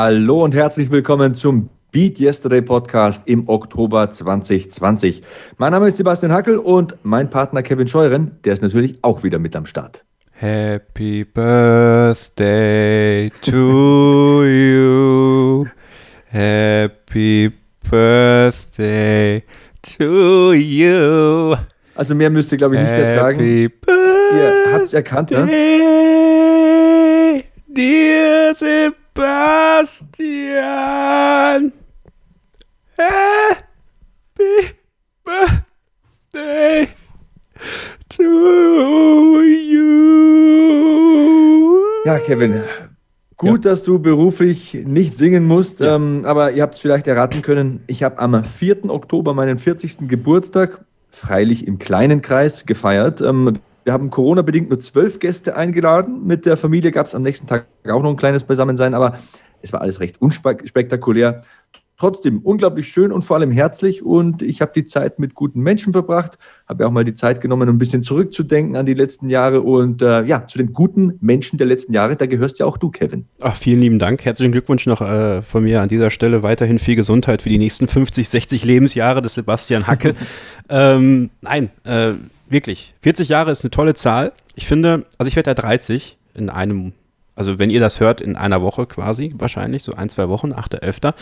Hallo und herzlich willkommen zum Beat Yesterday Podcast im Oktober 2020. Mein Name ist Sebastian Hackel und mein Partner Kevin Scheuren, der ist natürlich auch wieder mit am Start. Happy Birthday to you. Happy Birthday to you. Also mehr müsst ihr, glaube ich, nicht Happy ertragen. Ihr habt es erkannt, ne? Dear Sebastian. Happy Birthday to you. Ja, Kevin, gut, ja. dass du beruflich nicht singen musst, ja. ähm, aber ihr habt es vielleicht erraten können. Ich habe am 4. Oktober meinen 40. Geburtstag, freilich im kleinen Kreis, gefeiert. Ähm, wir haben Corona-bedingt nur zwölf Gäste eingeladen. Mit der Familie gab es am nächsten Tag auch noch ein kleines Beisammensein, aber es war alles recht unspektakulär trotzdem unglaublich schön und vor allem herzlich. Und ich habe die Zeit mit guten Menschen verbracht, habe ja auch mal die Zeit genommen, um ein bisschen zurückzudenken an die letzten Jahre. Und äh, ja, zu den guten Menschen der letzten Jahre, da gehörst ja auch du, Kevin. Ach, vielen lieben Dank. Herzlichen Glückwunsch noch äh, von mir an dieser Stelle. Weiterhin viel Gesundheit für die nächsten 50, 60 Lebensjahre des Sebastian Hacke. ähm, nein, äh, wirklich. 40 Jahre ist eine tolle Zahl. Ich finde, also ich werde ja 30 in einem also wenn ihr das hört, in einer Woche quasi, wahrscheinlich, so ein, zwei Wochen, 8.11.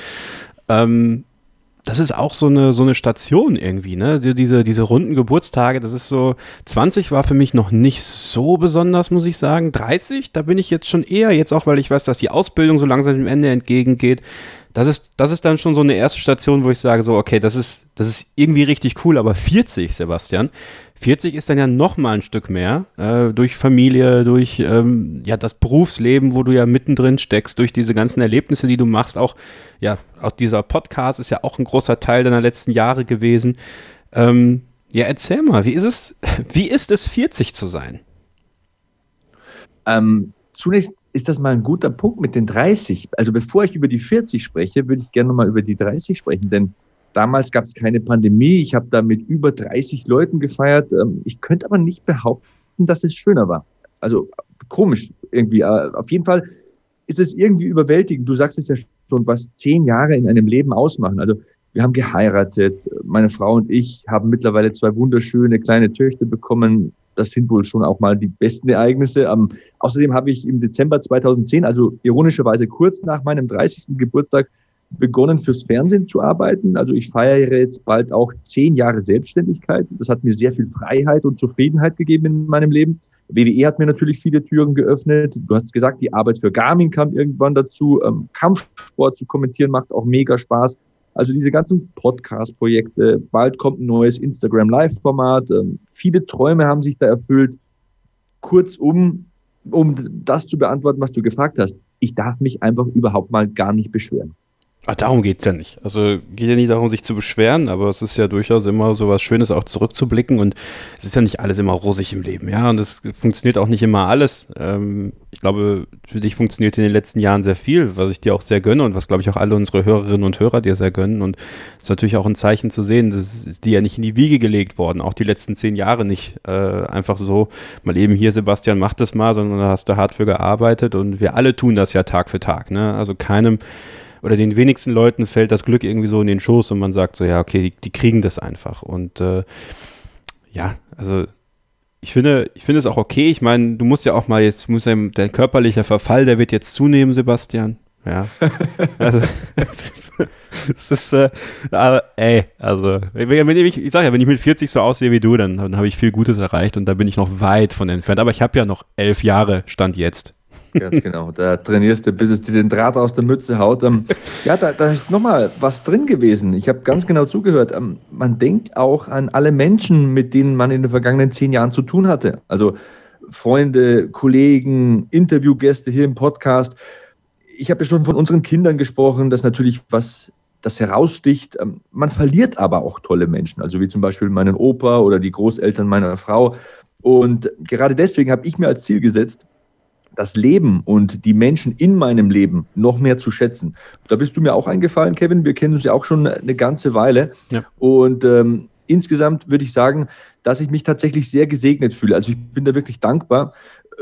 Ähm, das ist auch so eine, so eine Station irgendwie, ne? Diese, diese runden Geburtstage, das ist so, 20 war für mich noch nicht so besonders, muss ich sagen. 30, da bin ich jetzt schon eher, jetzt auch, weil ich weiß, dass die Ausbildung so langsam dem Ende entgegengeht. Das ist, das ist dann schon so eine erste Station, wo ich sage, so, okay, das ist, das ist irgendwie richtig cool, aber 40, Sebastian, 40 ist dann ja noch mal ein Stück mehr äh, durch Familie, durch ähm, ja das Berufsleben, wo du ja mittendrin steckst, durch diese ganzen Erlebnisse, die du machst. Auch ja, auch dieser Podcast ist ja auch ein großer Teil deiner letzten Jahre gewesen. Ähm, ja, erzähl mal, wie ist es, wie ist es 40 zu sein? Ähm, zunächst ist das mal ein guter Punkt mit den 30. Also bevor ich über die 40 spreche, würde ich gerne mal über die 30 sprechen, denn Damals gab es keine Pandemie. Ich habe da mit über 30 Leuten gefeiert. Ähm, ich könnte aber nicht behaupten, dass es schöner war. Also komisch irgendwie. Äh, auf jeden Fall ist es irgendwie überwältigend. Du sagst es ja schon, was zehn Jahre in einem Leben ausmachen. Also wir haben geheiratet. Meine Frau und ich haben mittlerweile zwei wunderschöne kleine Töchter bekommen. Das sind wohl schon auch mal die besten Ereignisse. Ähm, außerdem habe ich im Dezember 2010, also ironischerweise kurz nach meinem 30. Geburtstag, begonnen fürs Fernsehen zu arbeiten. Also ich feiere jetzt bald auch zehn Jahre Selbstständigkeit. Das hat mir sehr viel Freiheit und Zufriedenheit gegeben in meinem Leben. WWE hat mir natürlich viele Türen geöffnet. Du hast gesagt, die Arbeit für Garmin kam irgendwann dazu. Ähm, Kampfsport zu kommentieren macht auch mega Spaß. Also diese ganzen Podcast-Projekte. Bald kommt ein neues Instagram Live-Format. Ähm, viele Träume haben sich da erfüllt. Kurzum, um das zu beantworten, was du gefragt hast, ich darf mich einfach überhaupt mal gar nicht beschweren. Ach, darum geht es ja nicht. Also geht ja nicht darum, sich zu beschweren, aber es ist ja durchaus immer so was Schönes, auch zurückzublicken. Und es ist ja nicht alles immer rosig im Leben, ja. Und es funktioniert auch nicht immer alles. Ähm, ich glaube, für dich funktioniert in den letzten Jahren sehr viel, was ich dir auch sehr gönne und was, glaube ich, auch alle unsere Hörerinnen und Hörer dir sehr gönnen. Und es ist natürlich auch ein Zeichen zu sehen, dass die ja nicht in die Wiege gelegt worden, auch die letzten zehn Jahre nicht. Äh, einfach so, mal eben hier, Sebastian, mach das mal, sondern da hast du hart für gearbeitet und wir alle tun das ja Tag für Tag. Ne? Also keinem oder den wenigsten Leuten fällt das Glück irgendwie so in den Schoß und man sagt so, ja, okay, die, die kriegen das einfach. Und äh, ja, also ich finde, ich finde es auch okay. Ich meine, du musst ja auch mal jetzt, muss ja, dein körperlicher Verfall, der wird jetzt zunehmen, Sebastian. Ja. also, das ist, äh, aber, ey, also, wenn ich, ich sag ja, wenn ich mit 40 so aussehe wie du, dann, dann habe ich viel Gutes erreicht und da bin ich noch weit von entfernt. Aber ich habe ja noch elf Jahre Stand jetzt. Ganz genau. Da trainierst du, bis es dir den Draht aus der Mütze haut. Ähm, ja, da, da ist nochmal was drin gewesen. Ich habe ganz genau zugehört. Ähm, man denkt auch an alle Menschen, mit denen man in den vergangenen zehn Jahren zu tun hatte. Also Freunde, Kollegen, Interviewgäste hier im Podcast. Ich habe ja schon von unseren Kindern gesprochen, dass natürlich was das heraussticht. Ähm, man verliert aber auch tolle Menschen, also wie zum Beispiel meinen Opa oder die Großeltern meiner Frau. Und gerade deswegen habe ich mir als Ziel gesetzt, das Leben und die Menschen in meinem Leben noch mehr zu schätzen. Da bist du mir auch eingefallen, Kevin. Wir kennen uns ja auch schon eine ganze Weile. Ja. Und ähm, insgesamt würde ich sagen, dass ich mich tatsächlich sehr gesegnet fühle. Also ich bin da wirklich dankbar.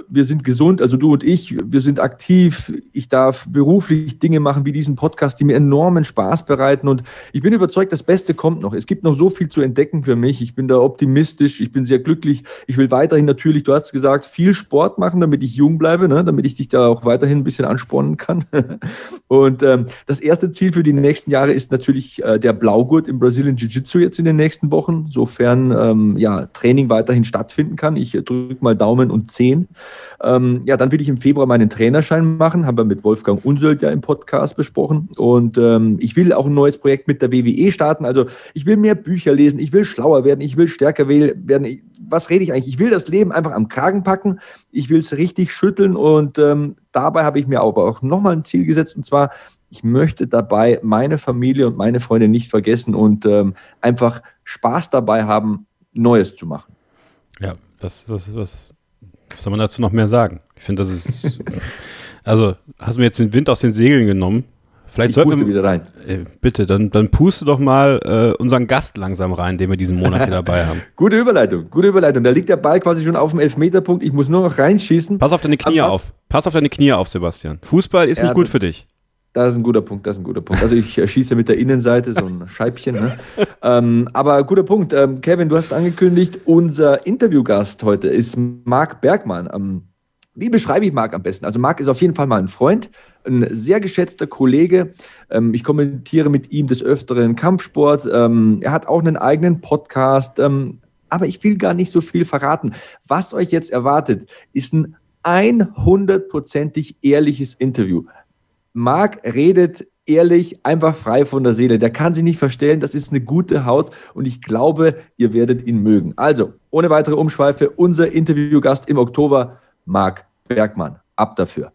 Wir sind gesund, also du und ich, wir sind aktiv. Ich darf beruflich Dinge machen wie diesen Podcast, die mir enormen Spaß bereiten. Und ich bin überzeugt, das Beste kommt noch. Es gibt noch so viel zu entdecken für mich. Ich bin da optimistisch, ich bin sehr glücklich. Ich will weiterhin natürlich, du hast gesagt, viel Sport machen, damit ich jung bleibe, ne? damit ich dich da auch weiterhin ein bisschen anspornen kann. und ähm, das erste Ziel für die nächsten Jahre ist natürlich äh, der Blaugurt im Brazilian Jiu-Jitsu jetzt in den nächsten Wochen, sofern ähm, ja, Training weiterhin stattfinden kann. Ich äh, drücke mal Daumen und Zehen. Ähm, ja, dann will ich im Februar meinen Trainerschein machen, haben wir mit Wolfgang Unsöld ja im Podcast besprochen. Und ähm, ich will auch ein neues Projekt mit der WWE starten. Also ich will mehr Bücher lesen, ich will schlauer werden, ich will stärker werden. Was rede ich eigentlich? Ich will das Leben einfach am Kragen packen, ich will es richtig schütteln und ähm, dabei habe ich mir aber auch nochmal ein Ziel gesetzt und zwar, ich möchte dabei meine Familie und meine Freunde nicht vergessen und ähm, einfach Spaß dabei haben, Neues zu machen. Ja, was, was, was soll man dazu noch mehr sagen? Ich finde, das ist. also, hast du mir jetzt den Wind aus den Segeln genommen? Vielleicht ich puste wieder rein. Äh, bitte, dann, dann puste doch mal äh, unseren Gast langsam rein, den wir diesen Monat hier dabei haben. gute Überleitung, gute Überleitung. Da liegt der Ball quasi schon auf dem Elfmeterpunkt. Ich muss nur noch reinschießen. Pass auf deine Knie Aber, auf. Pass auf deine Knie auf, Sebastian. Fußball ist nicht gut für dich. Das ist ein guter Punkt, das ist ein guter Punkt. Also ich schieße mit der Innenseite so ein Scheibchen. Ne? ähm, aber guter Punkt. Ähm, Kevin, du hast angekündigt, unser Interviewgast heute ist Marc Bergmann. Ähm, wie beschreibe ich Marc am besten? Also Marc ist auf jeden Fall mal ein Freund, ein sehr geschätzter Kollege. Ähm, ich kommentiere mit ihm des Öfteren Kampfsport. Ähm, er hat auch einen eigenen Podcast. Ähm, aber ich will gar nicht so viel verraten. Was euch jetzt erwartet, ist ein 100%ig ehrliches Interview. Marc redet ehrlich, einfach frei von der Seele. Der kann sich nicht verstellen. Das ist eine gute Haut und ich glaube, ihr werdet ihn mögen. Also, ohne weitere Umschweife, unser Interviewgast im Oktober, Marc Bergmann. Ab dafür.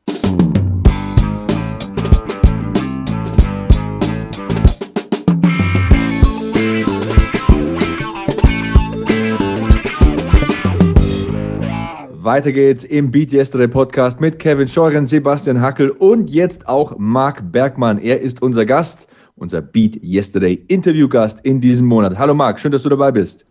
Weiter geht's im Beat Yesterday Podcast mit Kevin Scheuren, Sebastian Hackel und jetzt auch Marc Bergmann. Er ist unser Gast, unser Beat Yesterday Interviewgast in diesem Monat. Hallo Marc, schön, dass du dabei bist.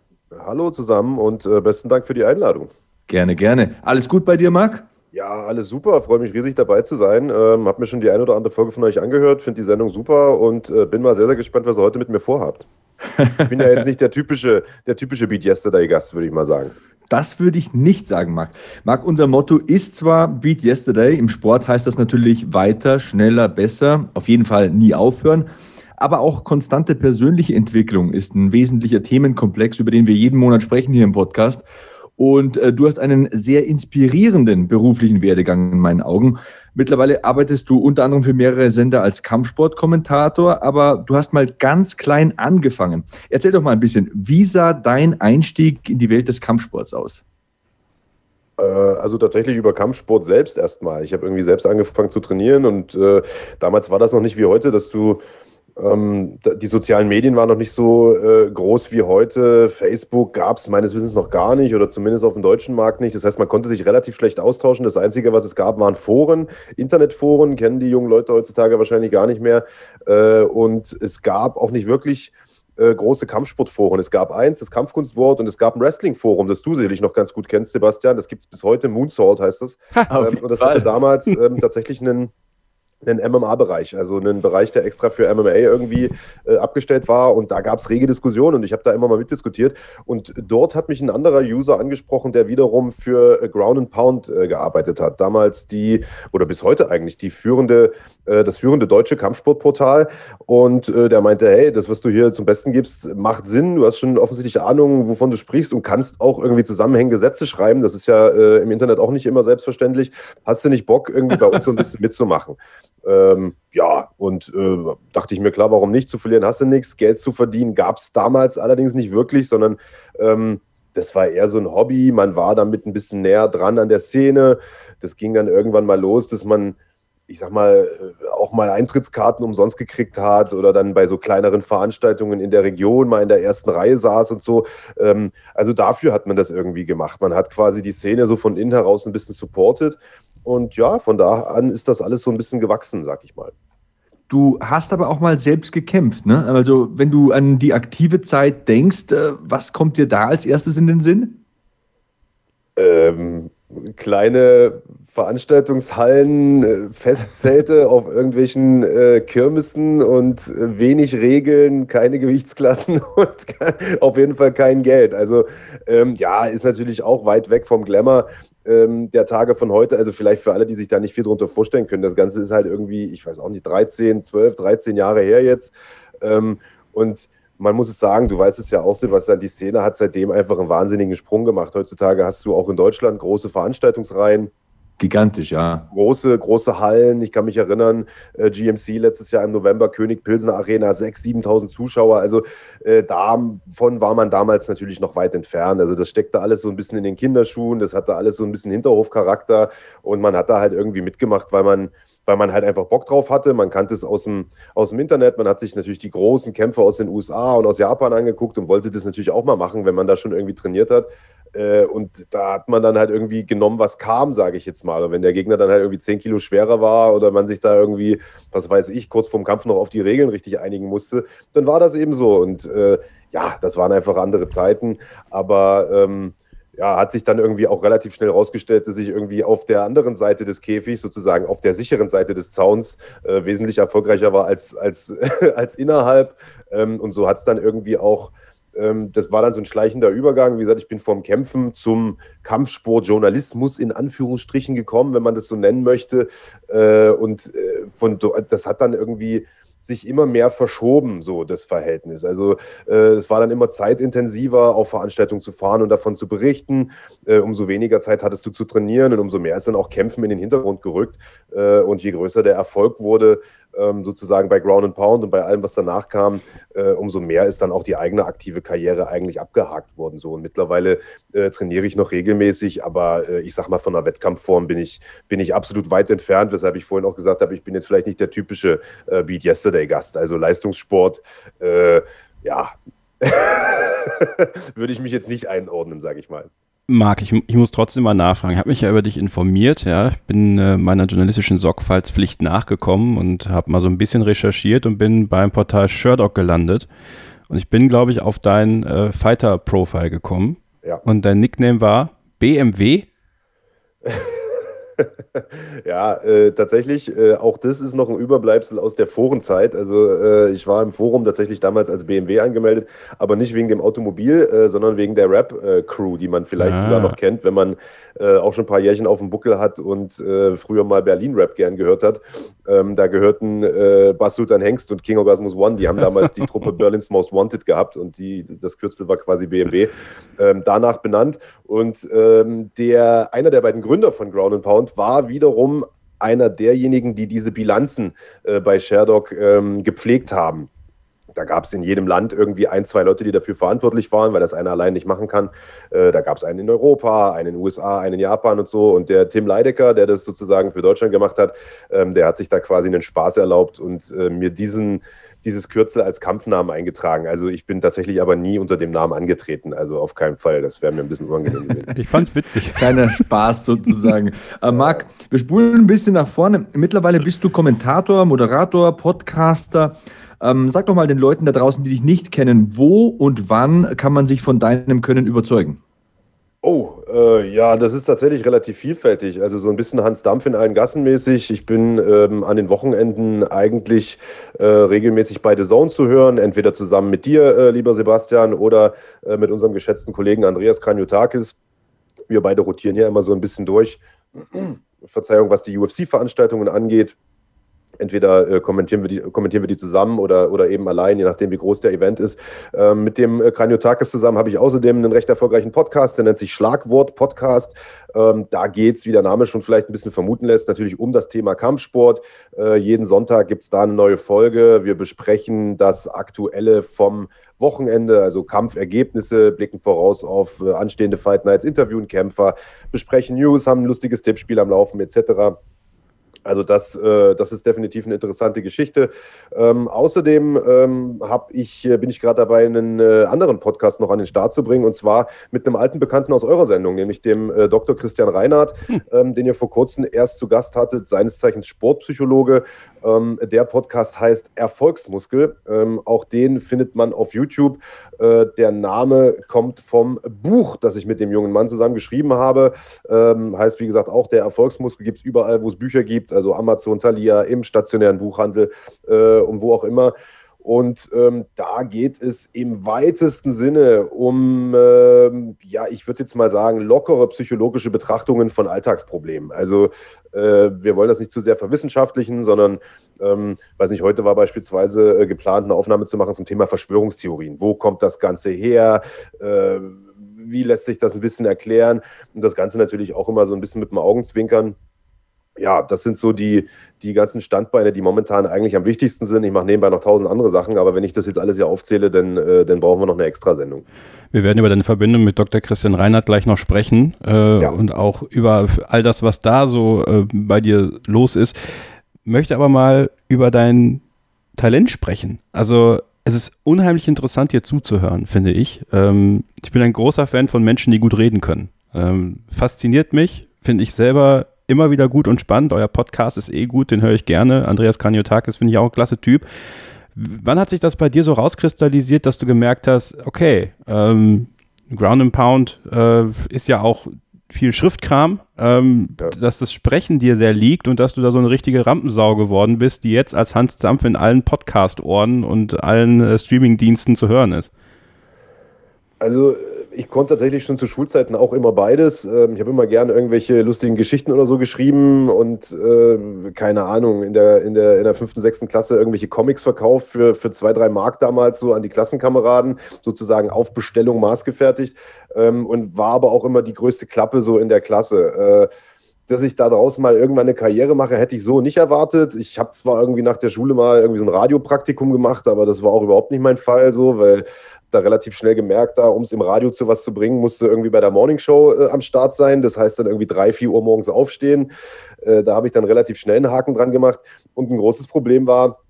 Hallo zusammen und äh, besten Dank für die Einladung. Gerne, gerne. Alles gut bei dir, Marc? Ja, alles super. Freue mich riesig dabei zu sein. Ähm, hab mir schon die eine oder andere Folge von euch angehört, finde die Sendung super und äh, bin mal sehr, sehr gespannt, was ihr heute mit mir vorhabt. Ich bin ja jetzt nicht der typische, der typische Beat Yesterday Gast, würde ich mal sagen. Das würde ich nicht sagen, Marc. Marc, unser Motto ist zwar Beat Yesterday, im Sport heißt das natürlich weiter, schneller, besser, auf jeden Fall nie aufhören. Aber auch konstante persönliche Entwicklung ist ein wesentlicher Themenkomplex, über den wir jeden Monat sprechen hier im Podcast. Und äh, du hast einen sehr inspirierenden beruflichen Werdegang in meinen Augen. Mittlerweile arbeitest du unter anderem für mehrere Sender als Kampfsportkommentator, aber du hast mal ganz klein angefangen. Erzähl doch mal ein bisschen, wie sah dein Einstieg in die Welt des Kampfsports aus? Äh, also tatsächlich über Kampfsport selbst erstmal. Ich habe irgendwie selbst angefangen zu trainieren und äh, damals war das noch nicht wie heute, dass du ähm, die sozialen Medien waren noch nicht so äh, groß wie heute. Facebook gab es meines Wissens noch gar nicht oder zumindest auf dem deutschen Markt nicht. Das heißt, man konnte sich relativ schlecht austauschen. Das Einzige, was es gab, waren Foren, Internetforen, kennen die jungen Leute heutzutage wahrscheinlich gar nicht mehr. Äh, und es gab auch nicht wirklich äh, große Kampfsportforen. Es gab eins, das Kampfkunstwort, und es gab ein Wrestlingforum, das du sicherlich noch ganz gut kennst, Sebastian. Das gibt es bis heute, Moonsault heißt das. ähm, und das hatte damals ähm, tatsächlich einen einen MMA-Bereich, also einen Bereich, der extra für MMA irgendwie äh, abgestellt war. Und da gab es rege Diskussionen und ich habe da immer mal mitdiskutiert. Und dort hat mich ein anderer User angesprochen, der wiederum für äh, Ground and Pound äh, gearbeitet hat. Damals die, oder bis heute eigentlich, die führende, äh, das führende deutsche Kampfsportportal. Und äh, der meinte, hey, das, was du hier zum Besten gibst, macht Sinn. Du hast schon offensichtlich Ahnung, wovon du sprichst und kannst auch irgendwie zusammenhängende Sätze schreiben. Das ist ja äh, im Internet auch nicht immer selbstverständlich. Hast du nicht Bock, irgendwie bei uns so ein bisschen mitzumachen? Ähm, ja, und äh, dachte ich mir, klar, warum nicht? Zu verlieren hast du nichts. Geld zu verdienen gab es damals allerdings nicht wirklich, sondern ähm, das war eher so ein Hobby. Man war damit ein bisschen näher dran an der Szene. Das ging dann irgendwann mal los, dass man, ich sag mal, äh, auch mal Eintrittskarten umsonst gekriegt hat oder dann bei so kleineren Veranstaltungen in der Region mal in der ersten Reihe saß und so. Ähm, also dafür hat man das irgendwie gemacht. Man hat quasi die Szene so von innen heraus ein bisschen supportet. Und ja, von da an ist das alles so ein bisschen gewachsen, sag ich mal. Du hast aber auch mal selbst gekämpft, ne? Also, wenn du an die aktive Zeit denkst, äh, was kommt dir da als erstes in den Sinn? Ähm, kleine Veranstaltungshallen, äh, Festzelte auf irgendwelchen äh, Kirmessen und äh, wenig Regeln, keine Gewichtsklassen und auf jeden Fall kein Geld. Also ähm, ja, ist natürlich auch weit weg vom Glamour ähm, der Tage von heute. Also vielleicht für alle, die sich da nicht viel drunter vorstellen können. Das Ganze ist halt irgendwie, ich weiß auch nicht, 13, 12, 13 Jahre her jetzt. Ähm, und man muss es sagen, du weißt es ja auch, Sebastian, die Szene hat seitdem einfach einen wahnsinnigen Sprung gemacht. Heutzutage hast du auch in Deutschland große Veranstaltungsreihen. Gigantisch, ja. Große, große Hallen. Ich kann mich erinnern, äh, GMC letztes Jahr im November, König Pilsener Arena, 6.000, 7.000 Zuschauer. Also äh, davon war man damals natürlich noch weit entfernt. Also das steckte alles so ein bisschen in den Kinderschuhen. Das hatte alles so ein bisschen Hinterhofcharakter. Und man hat da halt irgendwie mitgemacht, weil man weil man halt einfach Bock drauf hatte. Man kannte es aus dem, aus dem Internet. Man hat sich natürlich die großen Kämpfe aus den USA und aus Japan angeguckt und wollte das natürlich auch mal machen, wenn man da schon irgendwie trainiert hat. Äh, und da hat man dann halt irgendwie genommen, was kam, sage ich jetzt mal. Und wenn der Gegner dann halt irgendwie 10 Kilo schwerer war oder man sich da irgendwie, was weiß ich, kurz vorm Kampf noch auf die Regeln richtig einigen musste, dann war das eben so. Und äh, ja, das waren einfach andere Zeiten. Aber ähm, ja, hat sich dann irgendwie auch relativ schnell rausgestellt, dass ich irgendwie auf der anderen Seite des Käfigs, sozusagen auf der sicheren Seite des Zauns, äh, wesentlich erfolgreicher war als, als, als innerhalb. Ähm, und so hat es dann irgendwie auch, das war dann so ein schleichender Übergang. Wie gesagt, ich bin vom Kämpfen zum Kampfsportjournalismus in Anführungsstrichen gekommen, wenn man das so nennen möchte. Äh, und äh, von, das hat dann irgendwie sich immer mehr verschoben, so das Verhältnis. Also äh, es war dann immer zeitintensiver, auf Veranstaltungen zu fahren und davon zu berichten. Äh, umso weniger Zeit hattest du zu trainieren und umso mehr ist dann auch Kämpfen in den Hintergrund gerückt. Äh, und je größer der Erfolg wurde, ähm, sozusagen bei Ground and Pound und bei allem, was danach kam, äh, umso mehr ist dann auch die eigene aktive Karriere eigentlich abgehakt worden. So. Und mittlerweile äh, trainiere ich noch regelmäßig, aber äh, ich sag mal, von der Wettkampfform bin ich, bin ich absolut weit entfernt, weshalb ich vorhin auch gesagt habe, ich bin jetzt vielleicht nicht der typische äh, Beat Yesterday-Gast. Also Leistungssport, äh, ja, würde ich mich jetzt nicht einordnen, sage ich mal. Marc, ich, ich, muss trotzdem mal nachfragen. Ich habe mich ja über dich informiert, ja. Ich bin äh, meiner journalistischen Sorgfaltspflicht nachgekommen und habe mal so ein bisschen recherchiert und bin beim Portal Sherdog gelandet. Und ich bin, glaube ich, auf dein äh, Fighter-Profile gekommen. Ja. Und dein Nickname war BMW. ja, äh, tatsächlich, äh, auch das ist noch ein Überbleibsel aus der Forenzeit. Also äh, ich war im Forum tatsächlich damals als BMW angemeldet, aber nicht wegen dem Automobil, äh, sondern wegen der Rap-Crew, die man vielleicht ah. sogar noch kennt, wenn man äh, auch schon ein paar Jährchen auf dem Buckel hat und äh, früher mal Berlin-Rap gern gehört hat. Ähm, da gehörten äh, Basutan Hengst und King Orgasmus One, die haben damals die Truppe Berlin's Most Wanted gehabt und die, das Kürzel war quasi BMW, ähm, danach benannt. Und ähm, der, einer der beiden Gründer von Ground and Pound war wiederum einer derjenigen, die diese Bilanzen äh, bei Sherdog ähm, gepflegt haben. Da gab es in jedem Land irgendwie ein, zwei Leute, die dafür verantwortlich waren, weil das einer allein nicht machen kann. Äh, da gab es einen in Europa, einen in den USA, einen in Japan und so. Und der Tim Leidecker, der das sozusagen für Deutschland gemacht hat, ähm, der hat sich da quasi einen Spaß erlaubt und äh, mir diesen, dieses Kürzel als Kampfnamen eingetragen. Also ich bin tatsächlich aber nie unter dem Namen angetreten. Also auf keinen Fall. Das wäre mir ein bisschen unangenehm gewesen. Ich fand's witzig. Kleiner Spaß sozusagen. äh, Marc, wir spulen ein bisschen nach vorne. Mittlerweile bist du Kommentator, Moderator, Podcaster. Ähm, sag doch mal den Leuten da draußen, die dich nicht kennen, wo und wann kann man sich von deinem Können überzeugen? Oh, äh, ja, das ist tatsächlich relativ vielfältig. Also so ein bisschen Hans Dampf in allen Gassen mäßig. Ich bin ähm, an den Wochenenden eigentlich äh, regelmäßig bei The Zone zu hören, entweder zusammen mit dir, äh, lieber Sebastian, oder äh, mit unserem geschätzten Kollegen Andreas Kranjotakis. Wir beide rotieren hier immer so ein bisschen durch. Verzeihung, was die UFC-Veranstaltungen angeht. Entweder äh, kommentieren, wir die, kommentieren wir die zusammen oder, oder eben allein, je nachdem, wie groß der Event ist. Ähm, mit dem äh, Kraniotakis zusammen habe ich außerdem einen recht erfolgreichen Podcast, der nennt sich Schlagwort Podcast. Ähm, da geht es, wie der Name schon vielleicht ein bisschen vermuten lässt, natürlich um das Thema Kampfsport. Äh, jeden Sonntag gibt es da eine neue Folge. Wir besprechen das Aktuelle vom Wochenende, also Kampfergebnisse, blicken voraus auf äh, anstehende Fight Nights, interviewen Kämpfer, besprechen News, haben ein lustiges Tippspiel am Laufen etc. Also das, äh, das ist definitiv eine interessante Geschichte. Ähm, außerdem ähm, ich, äh, bin ich gerade dabei, einen äh, anderen Podcast noch an den Start zu bringen, und zwar mit einem alten Bekannten aus eurer Sendung, nämlich dem äh, Dr. Christian Reinhardt, hm. ähm, den ihr vor kurzem erst zu Gast hattet, seines Zeichens Sportpsychologe, Ähm, der Podcast heißt Erfolgsmuskel. Ähm, auch den findet man auf YouTube. Äh, der Name kommt vom Buch, das ich mit dem jungen Mann zusammen geschrieben habe. Ähm, heißt, wie gesagt, auch der Erfolgsmuskel gibt es überall, wo es Bücher gibt, also Amazon, Thalia, im stationären Buchhandel äh, und wo auch immer. Und ähm, da geht es im weitesten Sinne um, ähm, ja, ich würde jetzt mal sagen, lockere psychologische Betrachtungen von Alltagsproblemen. Also äh, wir wollen das nicht zu sehr verwissenschaftlichen, sondern, ähm, weiß nicht, heute war beispielsweise äh, geplant, eine Aufnahme zu machen zum Thema Verschwörungstheorien. Wo kommt das Ganze her? Äh, wie lässt sich das ein bisschen erklären? Und das Ganze natürlich auch immer so ein bisschen mit dem Augenzwinkern ja, das sind so die, die ganzen Standbeine, die momentan eigentlich am wichtigsten sind. Ich mache nebenbei noch tausend andere Sachen, aber wenn ich das jetzt alles hier aufzähle, dann, äh, dann brauchen wir noch eine Extrasendung. Wir werden über deine Verbindung mit Dr. Christian Reinhardt gleich noch sprechen äh, ja. und auch über all das, was da so äh, bei dir los ist. Möchte aber mal über dein Talent sprechen. Also es ist unheimlich interessant, dir zuzuhören, finde ich. Ähm, ich bin ein großer Fan von Menschen, die gut reden können. Ähm, fasziniert mich, finde ich selber immer wieder gut und spannend. Euer Podcast ist eh gut, den höre ich gerne. Andreas Kaniotakis finde ich auch ein klasse Typ. Wann hat sich das bei dir so rauskristallisiert, dass du gemerkt hast, okay, ähm, Ground and Pound äh, ist ja auch viel Schriftkram, ähm, ja. dass das Sprechen dir sehr liegt und dass du da so eine richtige Rampensau geworden bist, die jetzt als Hans Dampf in allen Podcast-Ohren und allen äh, Streaming-Diensten zu hören ist. Also ich konnte tatsächlich schon zu Schulzeiten auch immer beides. Ähm, ich habe immer gerne irgendwelche lustigen Geschichten oder so geschrieben und äh, keine Ahnung, in der, in, der, in der fünften, sechsten Klasse irgendwelche Comics verkauft für, für zwei, drei Mark damals so an die Klassenkameraden, sozusagen auf Bestellung maßgefertigt ähm, und war aber auch immer die größte Klappe so in der Klasse. Äh, dass ich da draußen mal irgendwann eine Karriere mache, hätte ich so nicht erwartet. Ich habe zwar irgendwie nach der Schule mal irgendwie so ein Radiopraktikum gemacht, aber das war auch überhaupt nicht mein Fall so, weil da relativ schnell gemerkt, da, um es im Radio zu was zu bringen, musste irgendwie bei der Morningshow äh, am Start sein. Das heißt dann irgendwie drei, vier Uhr morgens aufstehen. Äh, da habe ich dann relativ schnell einen Haken dran gemacht. Und ein großes Problem war,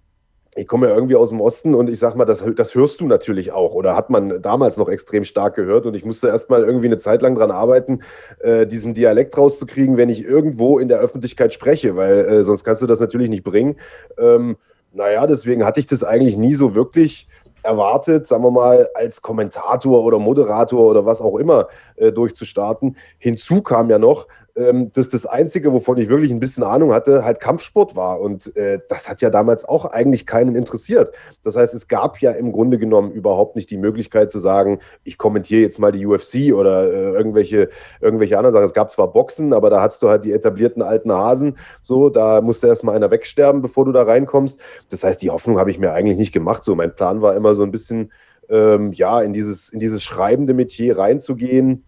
ich komme ja irgendwie aus dem Osten und ich sag mal, das, das hörst du natürlich auch oder hat man damals noch extrem stark gehört und ich musste erst mal irgendwie eine Zeit lang dran arbeiten, äh, diesen Dialekt rauszukriegen, wenn ich irgendwo in der Öffentlichkeit spreche, weil äh, sonst kannst du das natürlich nicht bringen. Ähm, naja, deswegen hatte ich das eigentlich nie so wirklich erwartet, sagen wir mal, als Kommentator oder Moderator oder was auch immer äh, durchzustarten. Hinzu kam ja noch, dass das Einzige, wovon ich wirklich ein bisschen Ahnung hatte, halt Kampfsport war. Und äh, das hat ja damals auch eigentlich keinen interessiert. Das heißt, es gab ja im Grunde genommen überhaupt nicht die Möglichkeit zu sagen, ich kommentiere jetzt mal die UFC oder äh, irgendwelche, irgendwelche anderen Sachen. Es gab zwar Boxen, aber da hast du halt die etablierten alten Hasen. So, da musste erstmal einer wegsterben, bevor du da reinkommst. Das heißt, die Hoffnung habe ich mir eigentlich nicht gemacht. So, mein Plan war immer so ein bisschen, ähm, ja, in dieses, in dieses schreibende Metier reinzugehen